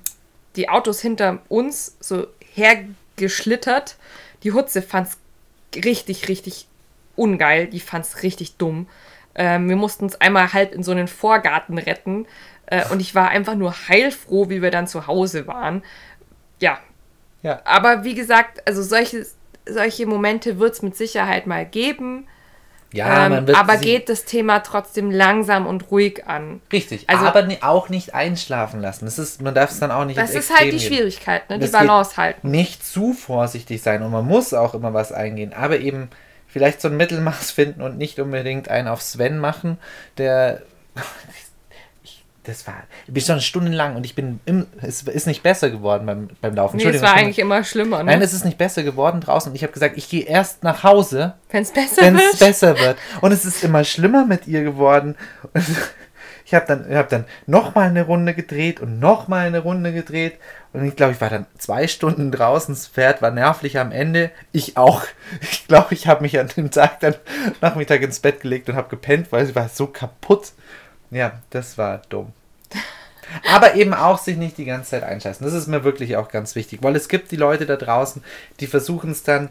die Autos hinter uns so hergeschlittert. Die Hutze fand es richtig, richtig ungeil. Die fand es richtig dumm. Ähm, wir mussten uns einmal halb in so einen Vorgarten retten. Äh, und ich war einfach nur heilfroh, wie wir dann zu Hause waren. Ja. Ja. Aber wie gesagt, also solche, solche Momente wird es mit Sicherheit mal geben. ja, ähm, man wird aber geht das Thema trotzdem langsam und ruhig an. Richtig, also- aber auch nicht einschlafen lassen. Das ist, man darf es dann auch nicht Das ist halt die. Schwierigkeit, ne? die Das Balance halten. Nicht zu vorsichtig sein und man muss auch immer was eingehen, aber eben vielleicht so ein Mittelmaß finden und nicht unbedingt einen auf Sven machen, der. Das war. Ich bin schon stundenlang und ich bin. Im, es ist nicht besser geworden beim, beim Laufen. Nee, es war eigentlich immer schlimmer, Nein, ne? es ist nicht besser geworden draußen und ich habe gesagt, ich gehe erst nach Hause, Wenn es besser wird. besser wird. Und es ist immer schlimmer mit ihr geworden. Und ich habe dann, ich hab dann nochmal eine Runde gedreht und nochmal eine Runde gedreht. Und ich glaube, ich war dann zwei Stunden draußen. Das Pferd war nervlich am Ende. Ich auch. Ich glaube, ich habe mich an dem Tag dann Nachmittag ins Bett gelegt und habe gepennt, weil sie war so kaputt. Ja, das war dumm. Aber eben auch sich nicht die ganze Zeit einscheißen. Das ist mir wirklich auch ganz wichtig, weil es gibt die Leute da draußen, die versuchen es dann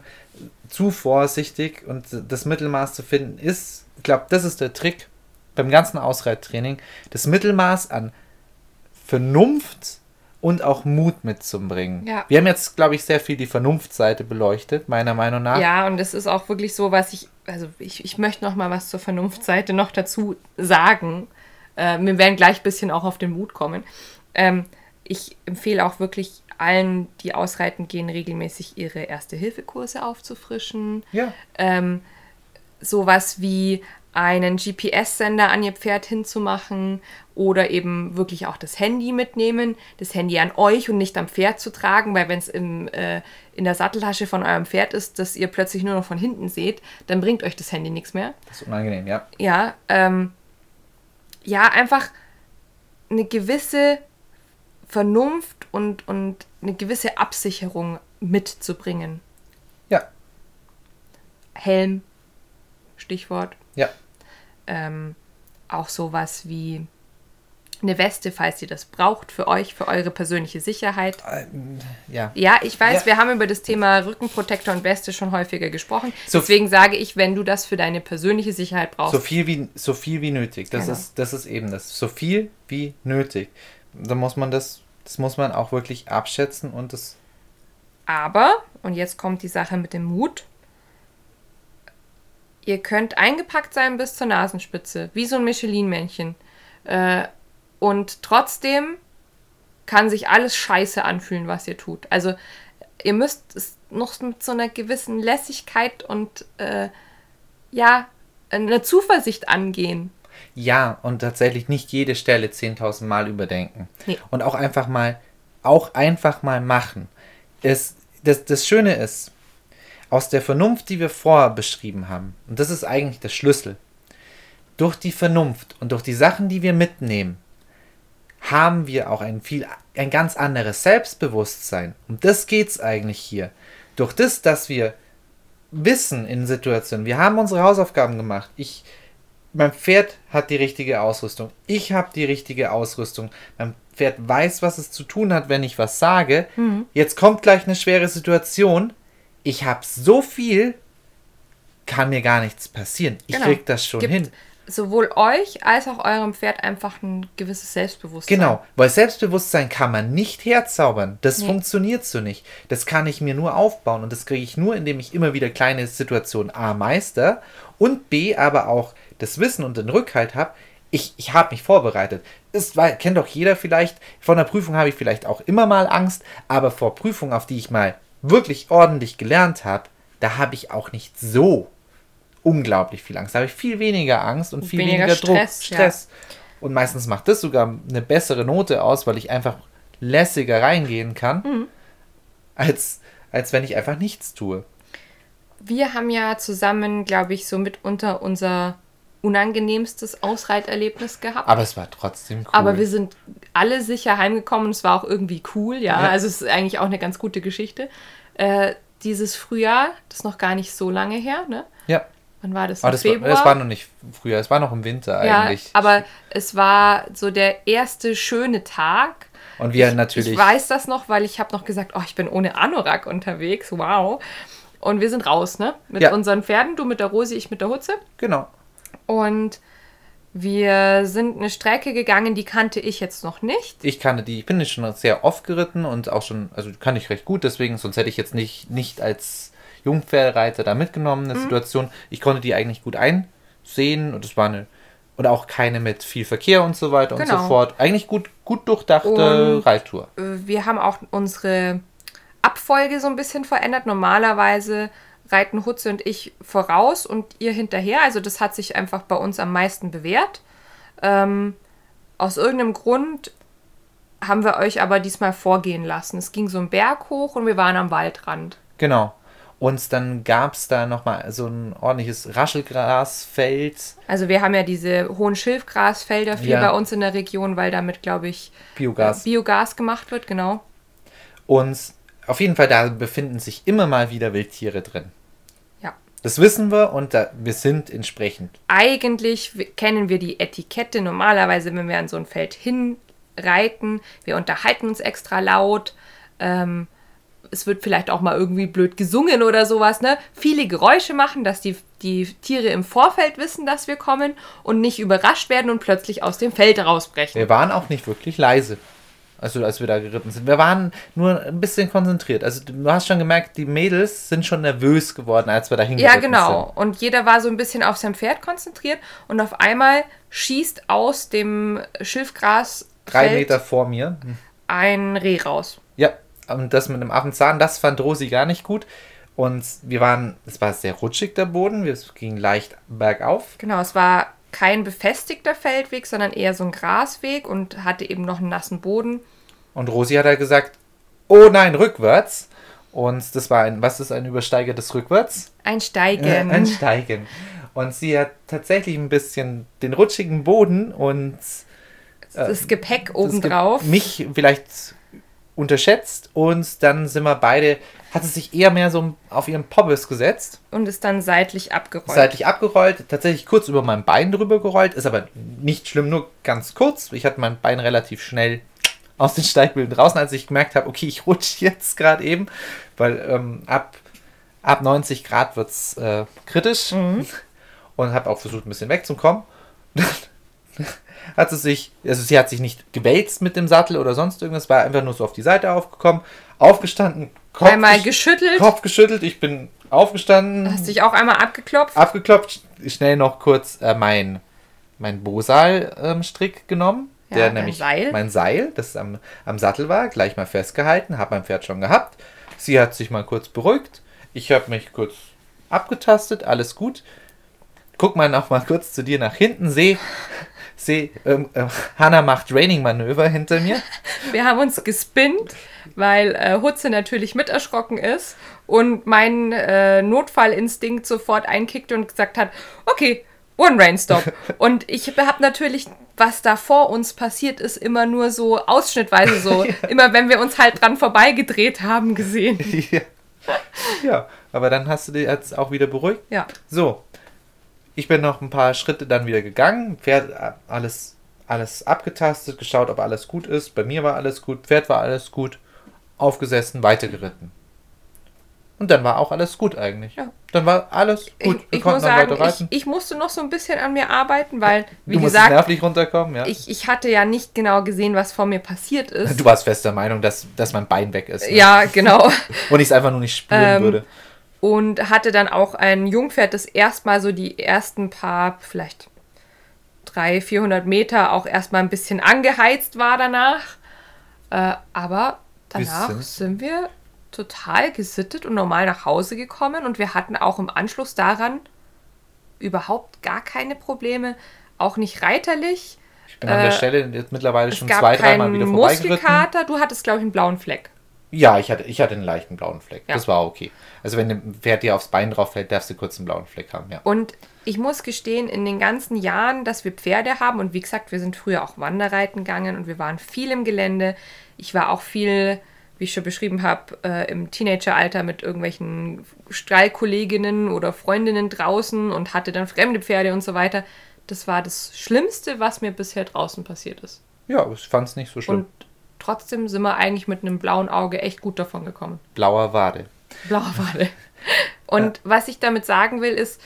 zu vorsichtig und das Mittelmaß zu finden ist, ich glaube, das ist der Trick beim ganzen Ausreittraining, das Mittelmaß an Vernunft und auch Mut mitzubringen. Ja. Wir haben jetzt, glaube ich, sehr viel die Vernunftseite beleuchtet, meiner Meinung nach. Ja, und es ist auch wirklich so, was ich, also ich, ich möchte noch mal was zur Vernunftseite noch dazu sagen. Äh, wir werden gleich ein bisschen auch auf den Mut kommen. Ähm, ich empfehle auch wirklich allen, die ausreiten gehen, regelmäßig ihre Erste-Hilfe-Kurse aufzufrischen. Ja. Ähm, sowas wie einen GPS-Sender an ihr Pferd hinzumachen oder eben wirklich auch das Handy mitnehmen, das Handy an euch und nicht am Pferd zu tragen, weil wenn es äh, in der Satteltasche von eurem Pferd ist, dass ihr plötzlich nur noch von hinten seht, dann bringt euch das Handy nichts mehr. Das ist unangenehm, ja. Ja, ähm, ja, einfach eine gewisse Vernunft und, und eine gewisse Absicherung mitzubringen. Ja. Helm, Stichwort. Ja. Ähm, auch sowas wie eine Weste, falls ihr das braucht, für euch, für eure persönliche Sicherheit. Ähm, ja. Ja, ich weiß, Ja. wir haben über das Thema Rückenprotektor und Weste schon häufiger gesprochen. So- Deswegen sage ich, wenn du das für deine persönliche Sicherheit brauchst, So viel wie, so viel wie nötig. Das, Genau. ist, das ist eben das. So viel wie nötig. Da muss man das, das muss man auch wirklich abschätzen und das. Aber, und jetzt kommt die Sache mit dem Mut, ihr könnt eingepackt sein bis zur Nasenspitze, wie so ein Michelin-Männchen. Äh, und trotzdem kann sich alles scheiße anfühlen, was ihr tut. Also ihr müsst es noch mit so einer gewissen Lässigkeit und äh, ja, einer Zuversicht angehen. Ja, und tatsächlich nicht jede Stelle 10.000 Mal überdenken. Nee. Und auch einfach mal, auch einfach mal machen. Es, das, das Schöne ist, aus der Vernunft, die wir vorher beschrieben haben, und das ist eigentlich der Schlüssel, durch die Vernunft und durch die Sachen, die wir mitnehmen, haben wir auch ein viel, ein ganz anderes Selbstbewusstsein. Um das geht es eigentlich hier. Durch das, dass wir wissen in Situationen, wir haben unsere Hausaufgaben gemacht. Ich, mein Pferd hat die richtige Ausrüstung. Ich habe die richtige Ausrüstung. Mein Pferd weiß, was es zu tun hat, wenn ich was sage. Jetzt kommt gleich eine schwere Situation. Ich habe so viel, kann mir gar nichts passieren. Ich Genau. krieg das schon Gibt hin. Sowohl euch als auch eurem Pferd einfach ein gewisses Selbstbewusstsein. Genau, weil Selbstbewusstsein kann man nicht herzaubern. Das Nee. funktioniert so nicht. Das kann ich mir nur aufbauen und das kriege ich nur, indem ich immer wieder kleine Situationen A meister und B aber auch das Wissen und den Rückhalt habe. Ich, ich habe mich vorbereitet. Das kennt doch jeder vielleicht. Vor einer Prüfung habe ich vielleicht auch immer mal Angst, aber vor Prüfungen, auf die ich mal wirklich ordentlich gelernt habe, da habe ich auch nicht so unglaublich viel Angst. Da habe ich viel weniger Angst und viel Weniger weniger, Druck, Stress, ja. Stress. Und meistens macht das sogar eine bessere Note aus, weil ich einfach lässiger reingehen kann, Mhm. als, als wenn ich einfach nichts tue. Wir haben ja zusammen, glaube ich, so mitunter unser unangenehmstes Ausreiterlebnis gehabt. Aber es war trotzdem cool. Aber wir sind alle sicher heimgekommen es war auch irgendwie cool, ja. Ja. Also es ist eigentlich auch eine ganz gute Geschichte. Äh, dieses Frühjahr, das ist noch gar nicht so lange her, ne? ja, Wann war das? Aber das war, Februar? das war noch nicht früher, es war noch im Winter ja, eigentlich. aber es war so der erste schöne Tag. Und wir ich, natürlich. Ich weiß das noch, weil ich habe noch gesagt, oh, ich bin ohne Anorak unterwegs, wow. Und wir sind raus, ne? Mit Ja. unseren Pferden, du mit der Rosi, ich mit der Hutze. Genau. Und wir sind eine Strecke gegangen, die kannte ich jetzt noch nicht. Ich kannte die, ich bin jetzt schon sehr oft geritten und auch schon, also kann ich recht gut, deswegen, sonst hätte ich jetzt nicht, nicht als Jungpferdereiter da mitgenommen, Mhm. eine Situation. Ich konnte die eigentlich gut einsehen und es war eine, und auch keine mit viel Verkehr und so weiter und Genau. so fort. Eigentlich gut, gut durchdachte Und- Reittour. Äh, Wir haben auch unsere Abfolge so ein bisschen verändert. Normalerweise reiten Hutze und ich voraus und ihr hinterher. Also das hat sich einfach bei uns am meisten bewährt. Ähm, aus irgendeinem Grund haben wir euch aber diesmal vorgehen lassen. Es ging so einen Berg hoch und wir waren am Waldrand. Genau. Und dann gab es da nochmal so ein ordentliches Raschelgrasfeld. Also wir haben ja diese hohen Schilfgrasfelder viel Ja. bei uns in der Region, weil damit, glaube ich, Biogas. Biogas gemacht wird, genau. Und auf jeden Fall, da befinden sich immer mal wieder Wildtiere drin. Ja. Das wissen wir und da, wir sind entsprechend eigentlich kennen wir die Etikette normalerweise, wenn wir an so ein Feld hin reiten, wir unterhalten uns extra laut. Ähm, es wird vielleicht auch mal irgendwie blöd gesungen oder sowas, ne? Viele Geräusche machen, dass die, die Tiere im Vorfeld wissen, dass wir kommen und nicht überrascht werden und plötzlich aus dem Feld rausbrechen. Wir waren auch nicht wirklich leise. Also als wir da geritten sind. Wir waren nur ein bisschen konzentriert. Also du hast schon gemerkt, die Mädels sind schon nervös geworden, als wir da hingeritten Ja, genau. Und jeder war so ein bisschen auf sein Pferd konzentriert und auf einmal schießt aus dem Schilfgras Drei Meter vor mir. ein Reh raus. Ja, und das mit einem Affenzahn, das fand Rosi gar nicht gut. Und wir waren, es war sehr rutschig der Boden, es ging leicht bergauf. Genau, es war kein befestigter Feldweg, sondern eher so ein Grasweg und hatte eben noch einen nassen Boden. Und Rosi hat halt gesagt, oh nein, rückwärts. Und das war ein, was ist ein Übersteiger des Rückwärts? Ein Steigen. Äh, ein Steigen. Und sie hat tatsächlich ein bisschen den rutschigen Boden und das Gepäck das obendrauf. Mich vielleicht unterschätzt. Und dann sind wir beide, hat es sich eher mehr so auf ihren Pobbes gesetzt. und ist dann seitlich abgerollt. seitlich abgerollt, tatsächlich kurz über mein Bein drüber gerollt, ist aber nicht schlimm, nur ganz kurz. Ich hatte mein Bein relativ schnell aus den Steigböden draußen, als ich gemerkt habe, okay, ich rutsche jetzt gerade eben, weil ähm, ab, ab 90 Grad wird es äh, kritisch und habe auch versucht, ein bisschen wegzukommen. Hat sie sich, also sie hat sich nicht gewälzt mit dem Sattel oder sonst irgendwas, war einfach nur so auf die Seite aufgekommen, aufgestanden, Kopf, Einmal gesch- geschüttelt, Kopf geschüttelt, ich bin aufgestanden, hast dich auch einmal abgeklopft. abgeklopft, schnell noch kurz äh, mein, mein Bosal-Strick genommen. Ja, der nämlich Seil. mein Seil, das am, am Sattel war, gleich mal festgehalten, habe mein Pferd schon gehabt. Sie hat sich mal kurz beruhigt. Ich habe mich kurz abgetastet, alles gut. Guck mal noch mal kurz zu dir nach hinten, sehe, seh, ähm, äh, Hanna macht Training-Manöver hinter mir. Wir haben uns gespinnt, weil äh, Hutze natürlich mit erschrocken ist und mein äh, Notfallinstinkt sofort einkickte und gesagt hat, okay, One Rain Stop. Und ich habe natürlich, was da vor uns passiert ist, immer nur so ausschnittweise so, immer wenn wir uns halt dran vorbeigedreht haben, gesehen. ja. ja, aber dann hast du dich jetzt auch wieder beruhigt. Ja, So, ich bin noch ein paar Schritte dann wieder gegangen, Pferd äh, alles, alles abgetastet, geschaut, ob alles gut ist. Bei mir war alles gut, Pferd war alles gut, aufgesessen, weitergeritten. Und dann war auch alles gut eigentlich. Ja. Dann war alles ich, gut. ich muss sagen, ich, ich musste noch so ein bisschen an mir arbeiten, weil, wie du gesagt, nervlich runterkommen, ja. ich, ich hatte ja nicht genau gesehen, was vor mir passiert ist. du warst fester Meinung, dass, dass mein Bein weg ist. Ne? Ja, genau. Und ich es einfach nur nicht spüren Ähm, würde. Und hatte dann auch ein Jungpferd, das erstmal so die ersten paar, vielleicht 300, 400 Meter auch erstmal ein bisschen angeheizt war danach. Äh, aber danach sind- sind wir total gesittet und normal nach Hause gekommen und wir hatten auch im Anschluss daran überhaupt gar keine Probleme, auch nicht reiterlich. Ich bin an der äh, Stelle jetzt mittlerweile schon zwei, dreimal wieder vorbeigeritten. Muskelkater, du hattest, glaube ich, einen blauen Fleck. Ja, ich hatte, ich hatte einen leichten blauen Fleck. Ja. Das war okay. Also wenn ein Pferd dir aufs Bein drauf fällt, darfst du kurz einen blauen Fleck haben, ja. Und ich muss gestehen, in den ganzen Jahren, dass wir Pferde haben, und wie gesagt, wir sind früher auch Wanderreiten gegangen und wir waren viel im Gelände. Ich war auch viel, wie ich schon beschrieben habe, äh, im Teenageralter mit irgendwelchen Stallkolleginnen oder Freundinnen draußen und hatte dann fremde Pferde und so weiter. Das war das Schlimmste, was mir bisher draußen passiert ist. Ja, ich fand es nicht so schlimm. Und trotzdem sind wir eigentlich mit einem blauen Auge echt gut davon gekommen. Blauer Wade. Blaue Wade. Und was ich damit sagen will, ist,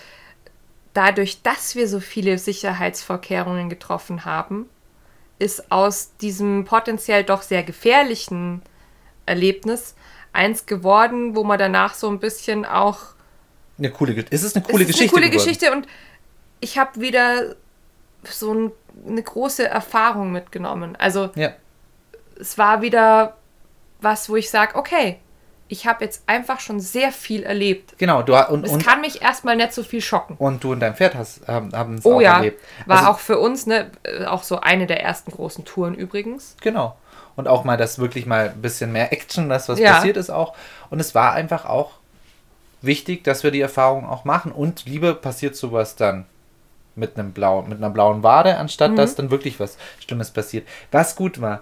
dadurch, dass wir so viele Sicherheitsvorkehrungen getroffen haben, ist aus diesem potenziell doch sehr gefährlichen Erlebnis eins geworden, wo man danach so ein bisschen auch. Eine coole, Ge- es ist eine coole es ist Geschichte. Eine coole geworden. Geschichte und ich habe wieder so ein, eine große Erfahrung mitgenommen. Also Ja, es war wieder was, wo ich sage, okay, ich habe jetzt einfach schon sehr viel erlebt. genau. Du, und, Es und, kann mich erstmal nicht so viel schocken. und du und dein Pferd hast, haben, haben es Oh auch ja, erlebt. war Also, auch für uns ne, äh, auch so eine der ersten großen Touren übrigens. Genau. Und auch mal das wirklich mal ein bisschen mehr Action, das was Ja. passiert ist auch. Und es war einfach auch wichtig, dass wir die Erfahrung auch machen. Und lieber passiert sowas dann mit einem blauen, mit einer blauen Wade, anstatt Mhm. dass dann wirklich was Schlimmes passiert. Was gut war,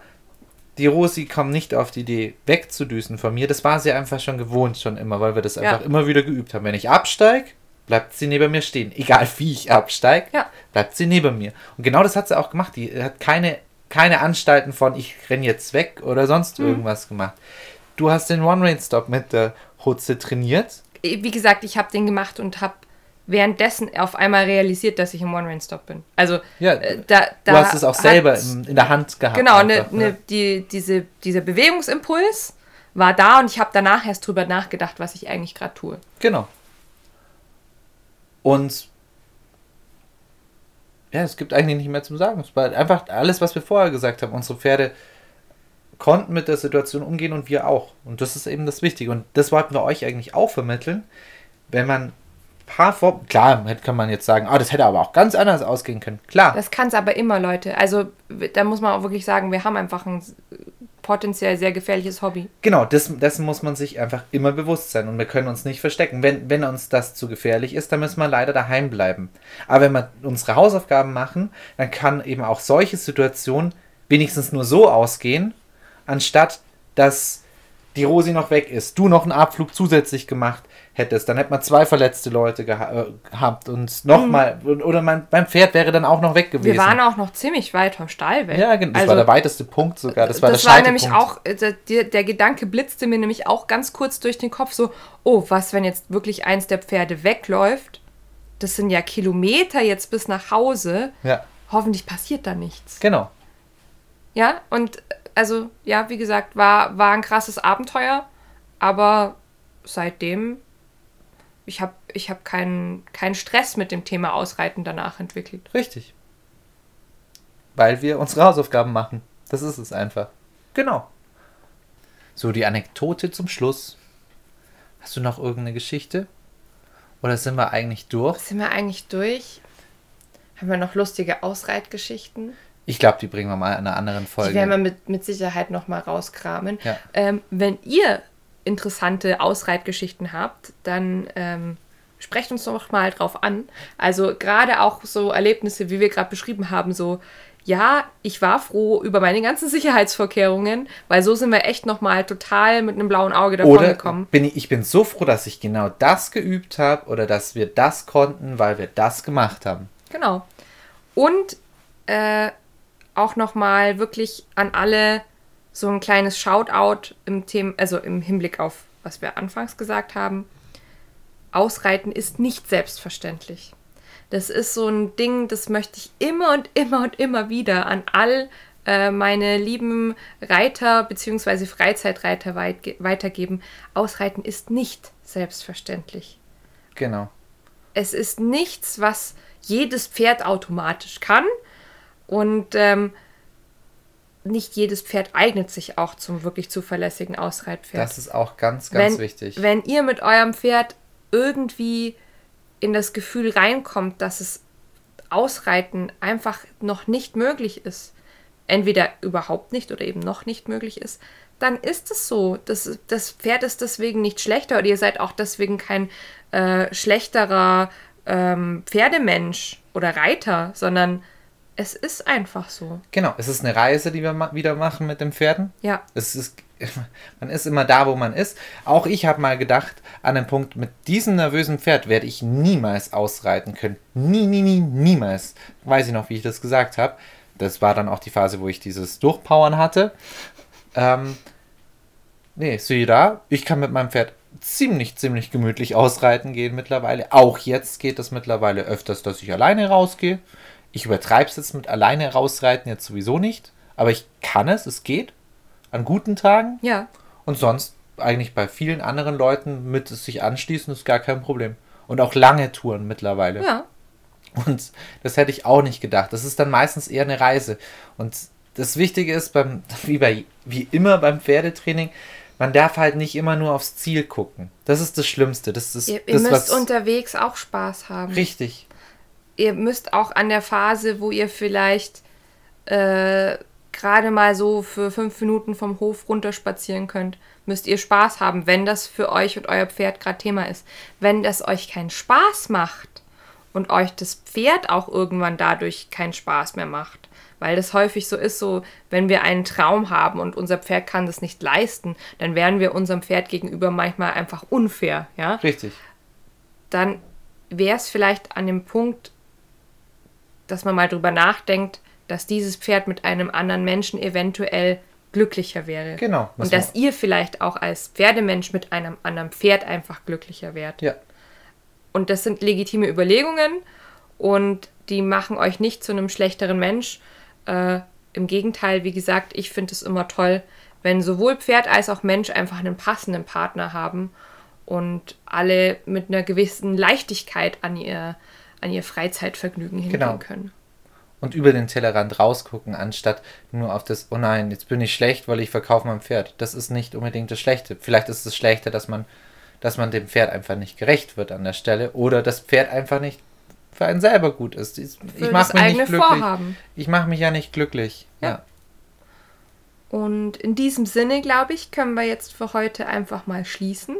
die Rosi kam nicht auf die Idee, wegzudüsen von mir. Das war sie einfach schon gewohnt, schon immer, weil wir das Ja. einfach immer wieder geübt haben. Wenn ich absteige, bleibt sie neben mir stehen. Egal wie ich absteige, Ja. bleibt sie neben mir. Und genau das hat sie auch gemacht. Die hat keine, keine Anstalten von, ich renn jetzt weg oder sonst Mhm. irgendwas gemacht. Du hast den One-Rain-Stop mit der Hutze trainiert. Wie gesagt, ich habe den gemacht und habe währenddessen auf einmal realisiert, dass ich im One-Rain-Stop bin. Also Ja, äh, da, da du hast es auch hat- selber in, in der Hand gehabt. Genau, ne, einfach, ne, die, diese, dieser Bewegungsimpuls war da und ich habe danach erst drüber nachgedacht, was ich eigentlich gerade tue. Genau. Und ja, es gibt eigentlich nicht mehr zum Sagen. Es war einfach alles, was wir vorher gesagt haben. Unsere Pferde konnten mit der Situation umgehen und wir auch. Und das ist eben das Wichtige. Und das wollten wir euch eigentlich auch vermitteln. Wenn man paar Vor... Klar, kann man jetzt sagen, ah, das hätte aber auch ganz anders ausgehen können. Klar. Das kann es aber immer, Leute. Also da muss man auch wirklich sagen, wir haben einfach ein potenziell sehr gefährliches Hobby. Genau, das, dessen muss man sich einfach immer bewusst sein und wir können uns nicht verstecken. Wenn, wenn uns das zu gefährlich ist, dann müssen wir leider daheim bleiben. Aber wenn wir unsere Hausaufgaben machen, dann kann eben auch solche Situationen wenigstens nur so ausgehen, anstatt dass die Rosi noch weg ist, du noch einen Abflug zusätzlich gemacht hättest, dann hätte man zwei verletzte Leute geha äh, gehabt und nochmal, oder mein, mein Pferd wäre dann auch noch weg gewesen. Wir waren auch noch ziemlich weit vom Stall weg. ja, genau, das Also, war der weiteste Punkt sogar. Das war das der war nämlich auch, äh, der, der- der Gedanke blitzte mir nämlich auch ganz kurz durch den Kopf so, oh, was, wenn jetzt wirklich eins der Pferde wegläuft? Das sind ja Kilometer jetzt bis nach Hause. Ja, Hoffentlich passiert da nichts. genau. Ja, und äh, also, ja, wie gesagt, war, war ein krasses Abenteuer, aber seitdem, ich habe ich hab keinen keinen Stress mit dem Thema Ausreiten danach entwickelt. Richtig. Weil wir unsere Hausaufgaben machen. Das ist es einfach. Genau. So, die Anekdote zum Schluss. Hast du noch irgendeine Geschichte? Oder sind wir eigentlich durch? Sind wir eigentlich durch? Haben wir noch lustige Ausreitgeschichten? Ich glaube, die bringen wir mal in einer anderen Die werden wir Folge. mit, mit Sicherheit nochmal rauskramen. Ja. Ähm, wenn ihr interessante Ausreitgeschichten habt, dann ähm, sprecht uns doch mal drauf an. Also gerade auch so Erlebnisse, wie wir gerade beschrieben haben, so ja, ich war froh über meine ganzen Sicherheitsvorkehrungen, weil so sind wir echt nochmal total mit einem blauen Auge davon Oder gekommen. bin ich, ich bin so froh, dass ich genau das geübt habe oder dass wir das konnten, weil wir das gemacht haben. Genau. Und äh, auch nochmal wirklich an alle so ein kleines Shoutout im Thema, also im Hinblick auf, was wir anfangs gesagt haben. Ausreiten ist nicht selbstverständlich. Das ist so ein Ding, das möchte ich immer und immer und immer wieder an all äh, meine lieben Reiter bzw. Freizeitreiter weit, weitergeben. Ausreiten ist nicht selbstverständlich. Genau. Es ist nichts, was jedes Pferd automatisch kann. Und ähm, nicht jedes Pferd eignet sich auch zum wirklich zuverlässigen Ausreitpferd. Das ist auch ganz, ganz wenn, wichtig. Wenn ihr mit eurem Pferd irgendwie in das Gefühl reinkommt, dass es Ausreiten einfach noch nicht möglich ist, entweder überhaupt nicht oder eben noch nicht möglich ist, dann ist es so. Das, das Pferd ist deswegen nicht schlechter oder ihr seid auch deswegen kein äh, schlechterer ähm, Pferdemensch oder Reiter, sondern es ist einfach so. Genau, es ist eine Reise, die wir ma wieder machen mit den Pferden. Ja. Es ist, man ist immer da, wo man ist. Auch ich habe mal gedacht, an dem Punkt, mit diesem nervösen Pferd werde ich niemals ausreiten können. Nie, nie, nie, niemals. Weiß ich noch, wie ich das gesagt habe. Das war dann auch die Phase, wo ich dieses Durchpowern hatte. Ähm, nee, siehe da, ich kann mit meinem Pferd ziemlich, ziemlich gemütlich ausreiten gehen mittlerweile. Auch jetzt geht es mittlerweile öfters, dass ich alleine rausgehe. Ich übertreibe es jetzt mit alleine rausreiten jetzt sowieso nicht. Aber ich kann es, es geht. An guten Tagen. Ja. Und sonst eigentlich bei vielen anderen Leuten mit es sich anschließen, ist gar kein Problem. Und auch lange Touren mittlerweile. Ja. Und das hätte ich auch nicht gedacht. Das ist dann meistens eher eine Reise. Und das Wichtige ist, beim, wie, bei, wie immer beim Pferdetraining, man darf halt nicht immer nur aufs Ziel gucken. Das ist das Schlimmste. Das ist Ihr, ihr das, müsst unterwegs auch Spaß haben. richtig. Ihr müsst auch an der Phase, wo ihr vielleicht äh, gerade mal so für fünf Minuten vom Hof runterspazieren könnt, müsst ihr Spaß haben, wenn das für euch und euer Pferd gerade Thema ist. Wenn das euch keinen Spaß macht und euch das Pferd auch irgendwann dadurch keinen Spaß mehr macht, weil das häufig so ist, so wenn wir einen Traum haben und unser Pferd kann das nicht leisten, dann wären wir unserem Pferd gegenüber manchmal einfach unfair, ja Richtig. dann wäre es vielleicht an dem Punkt, dass man mal drüber nachdenkt, dass dieses Pferd mit einem anderen Menschen eventuell glücklicher wäre. Genau. Und dass ihr vielleicht auch als Pferdemensch mit einem anderen Pferd einfach glücklicher wärt. Ja, Und das sind legitime Überlegungen und die machen euch nicht zu einem schlechteren Mensch. Äh, Im Gegenteil, wie gesagt, ich finde es immer toll, wenn sowohl Pferd als auch Mensch einfach einen passenden Partner haben und alle mit einer gewissen Leichtigkeit an ihr, an ihr Freizeitvergnügen hingehen Genau. können. und über den Tellerrand rausgucken, anstatt nur auf das, oh nein, jetzt bin ich schlecht, weil ich verkaufe mein Pferd. Das ist nicht unbedingt das Schlechte. Vielleicht ist es Schlechte, dass man, dass man dem Pferd einfach nicht gerecht wird an der Stelle oder das Pferd einfach nicht für einen selber gut ist. Ich, ich mache mich nicht glücklich. Vorhaben. Ich mache mich ja nicht glücklich. Ja. Ja. Und in diesem Sinne, glaube ich, können wir jetzt für heute einfach mal schließen.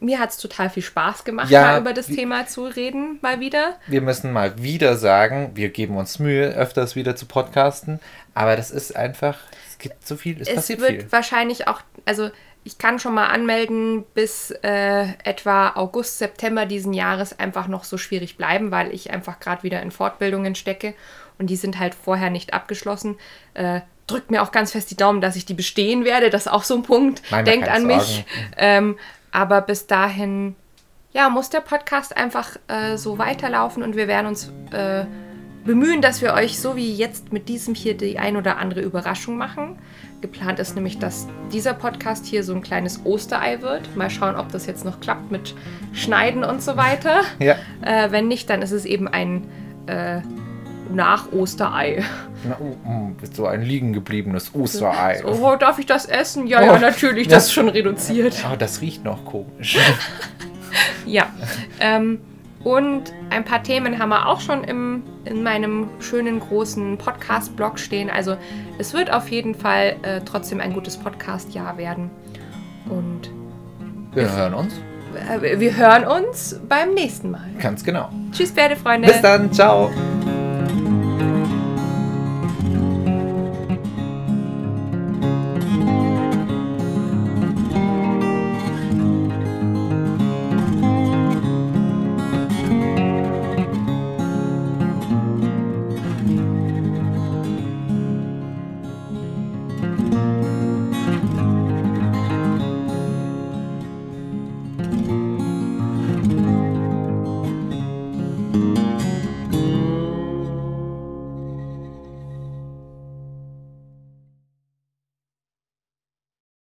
Mir hat es total viel Spaß gemacht, Ja, mal über das wie- Thema zu reden, mal wieder. Wir müssen mal wieder sagen, wir geben uns Mühe, öfters wieder zu podcasten, aber das ist einfach, es gibt so viel, es, Es passiert wird viel. wahrscheinlich auch, also ich kann schon mal anmelden, bis äh, etwa August, September diesen Jahres einfach noch so schwierig bleiben, weil ich einfach gerade wieder in Fortbildungen stecke und die sind halt vorher nicht abgeschlossen. Äh, drückt mir auch ganz fest die Daumen, dass ich die bestehen werde. Das ist auch so ein Punkt. Nein, Denkt an mich. Ähm, aber bis dahin, ja, muss der Podcast einfach äh, so weiterlaufen und wir werden uns äh, bemühen, dass wir euch so wie jetzt mit diesem hier die ein oder andere Überraschung machen. Geplant ist nämlich, dass dieser Podcast hier so ein kleines Osterei wird. Mal schauen, ob das jetzt noch klappt mit Schneiden und so weiter. Ja, Äh, wenn nicht, dann ist es eben ein äh, Nach-Osterei. Na, oh, oh, so ein liegen gebliebenes Osterei. Oh, darf ich das essen? Ja, ja, Oh. natürlich, Ja. das ist schon reduziert. Oh, das riecht noch komisch. Ja. Ähm, und ein paar Themen haben wir auch schon im, in meinem schönen großen Podcast-Blog stehen. Also es wird auf jeden Fall äh, trotzdem ein gutes Podcast-Jahr werden. Und Wir hören uns. äh, wir hören uns beim nächsten Mal. Ganz genau. Tschüss, Pferdefreunde. Bis dann. Ciao.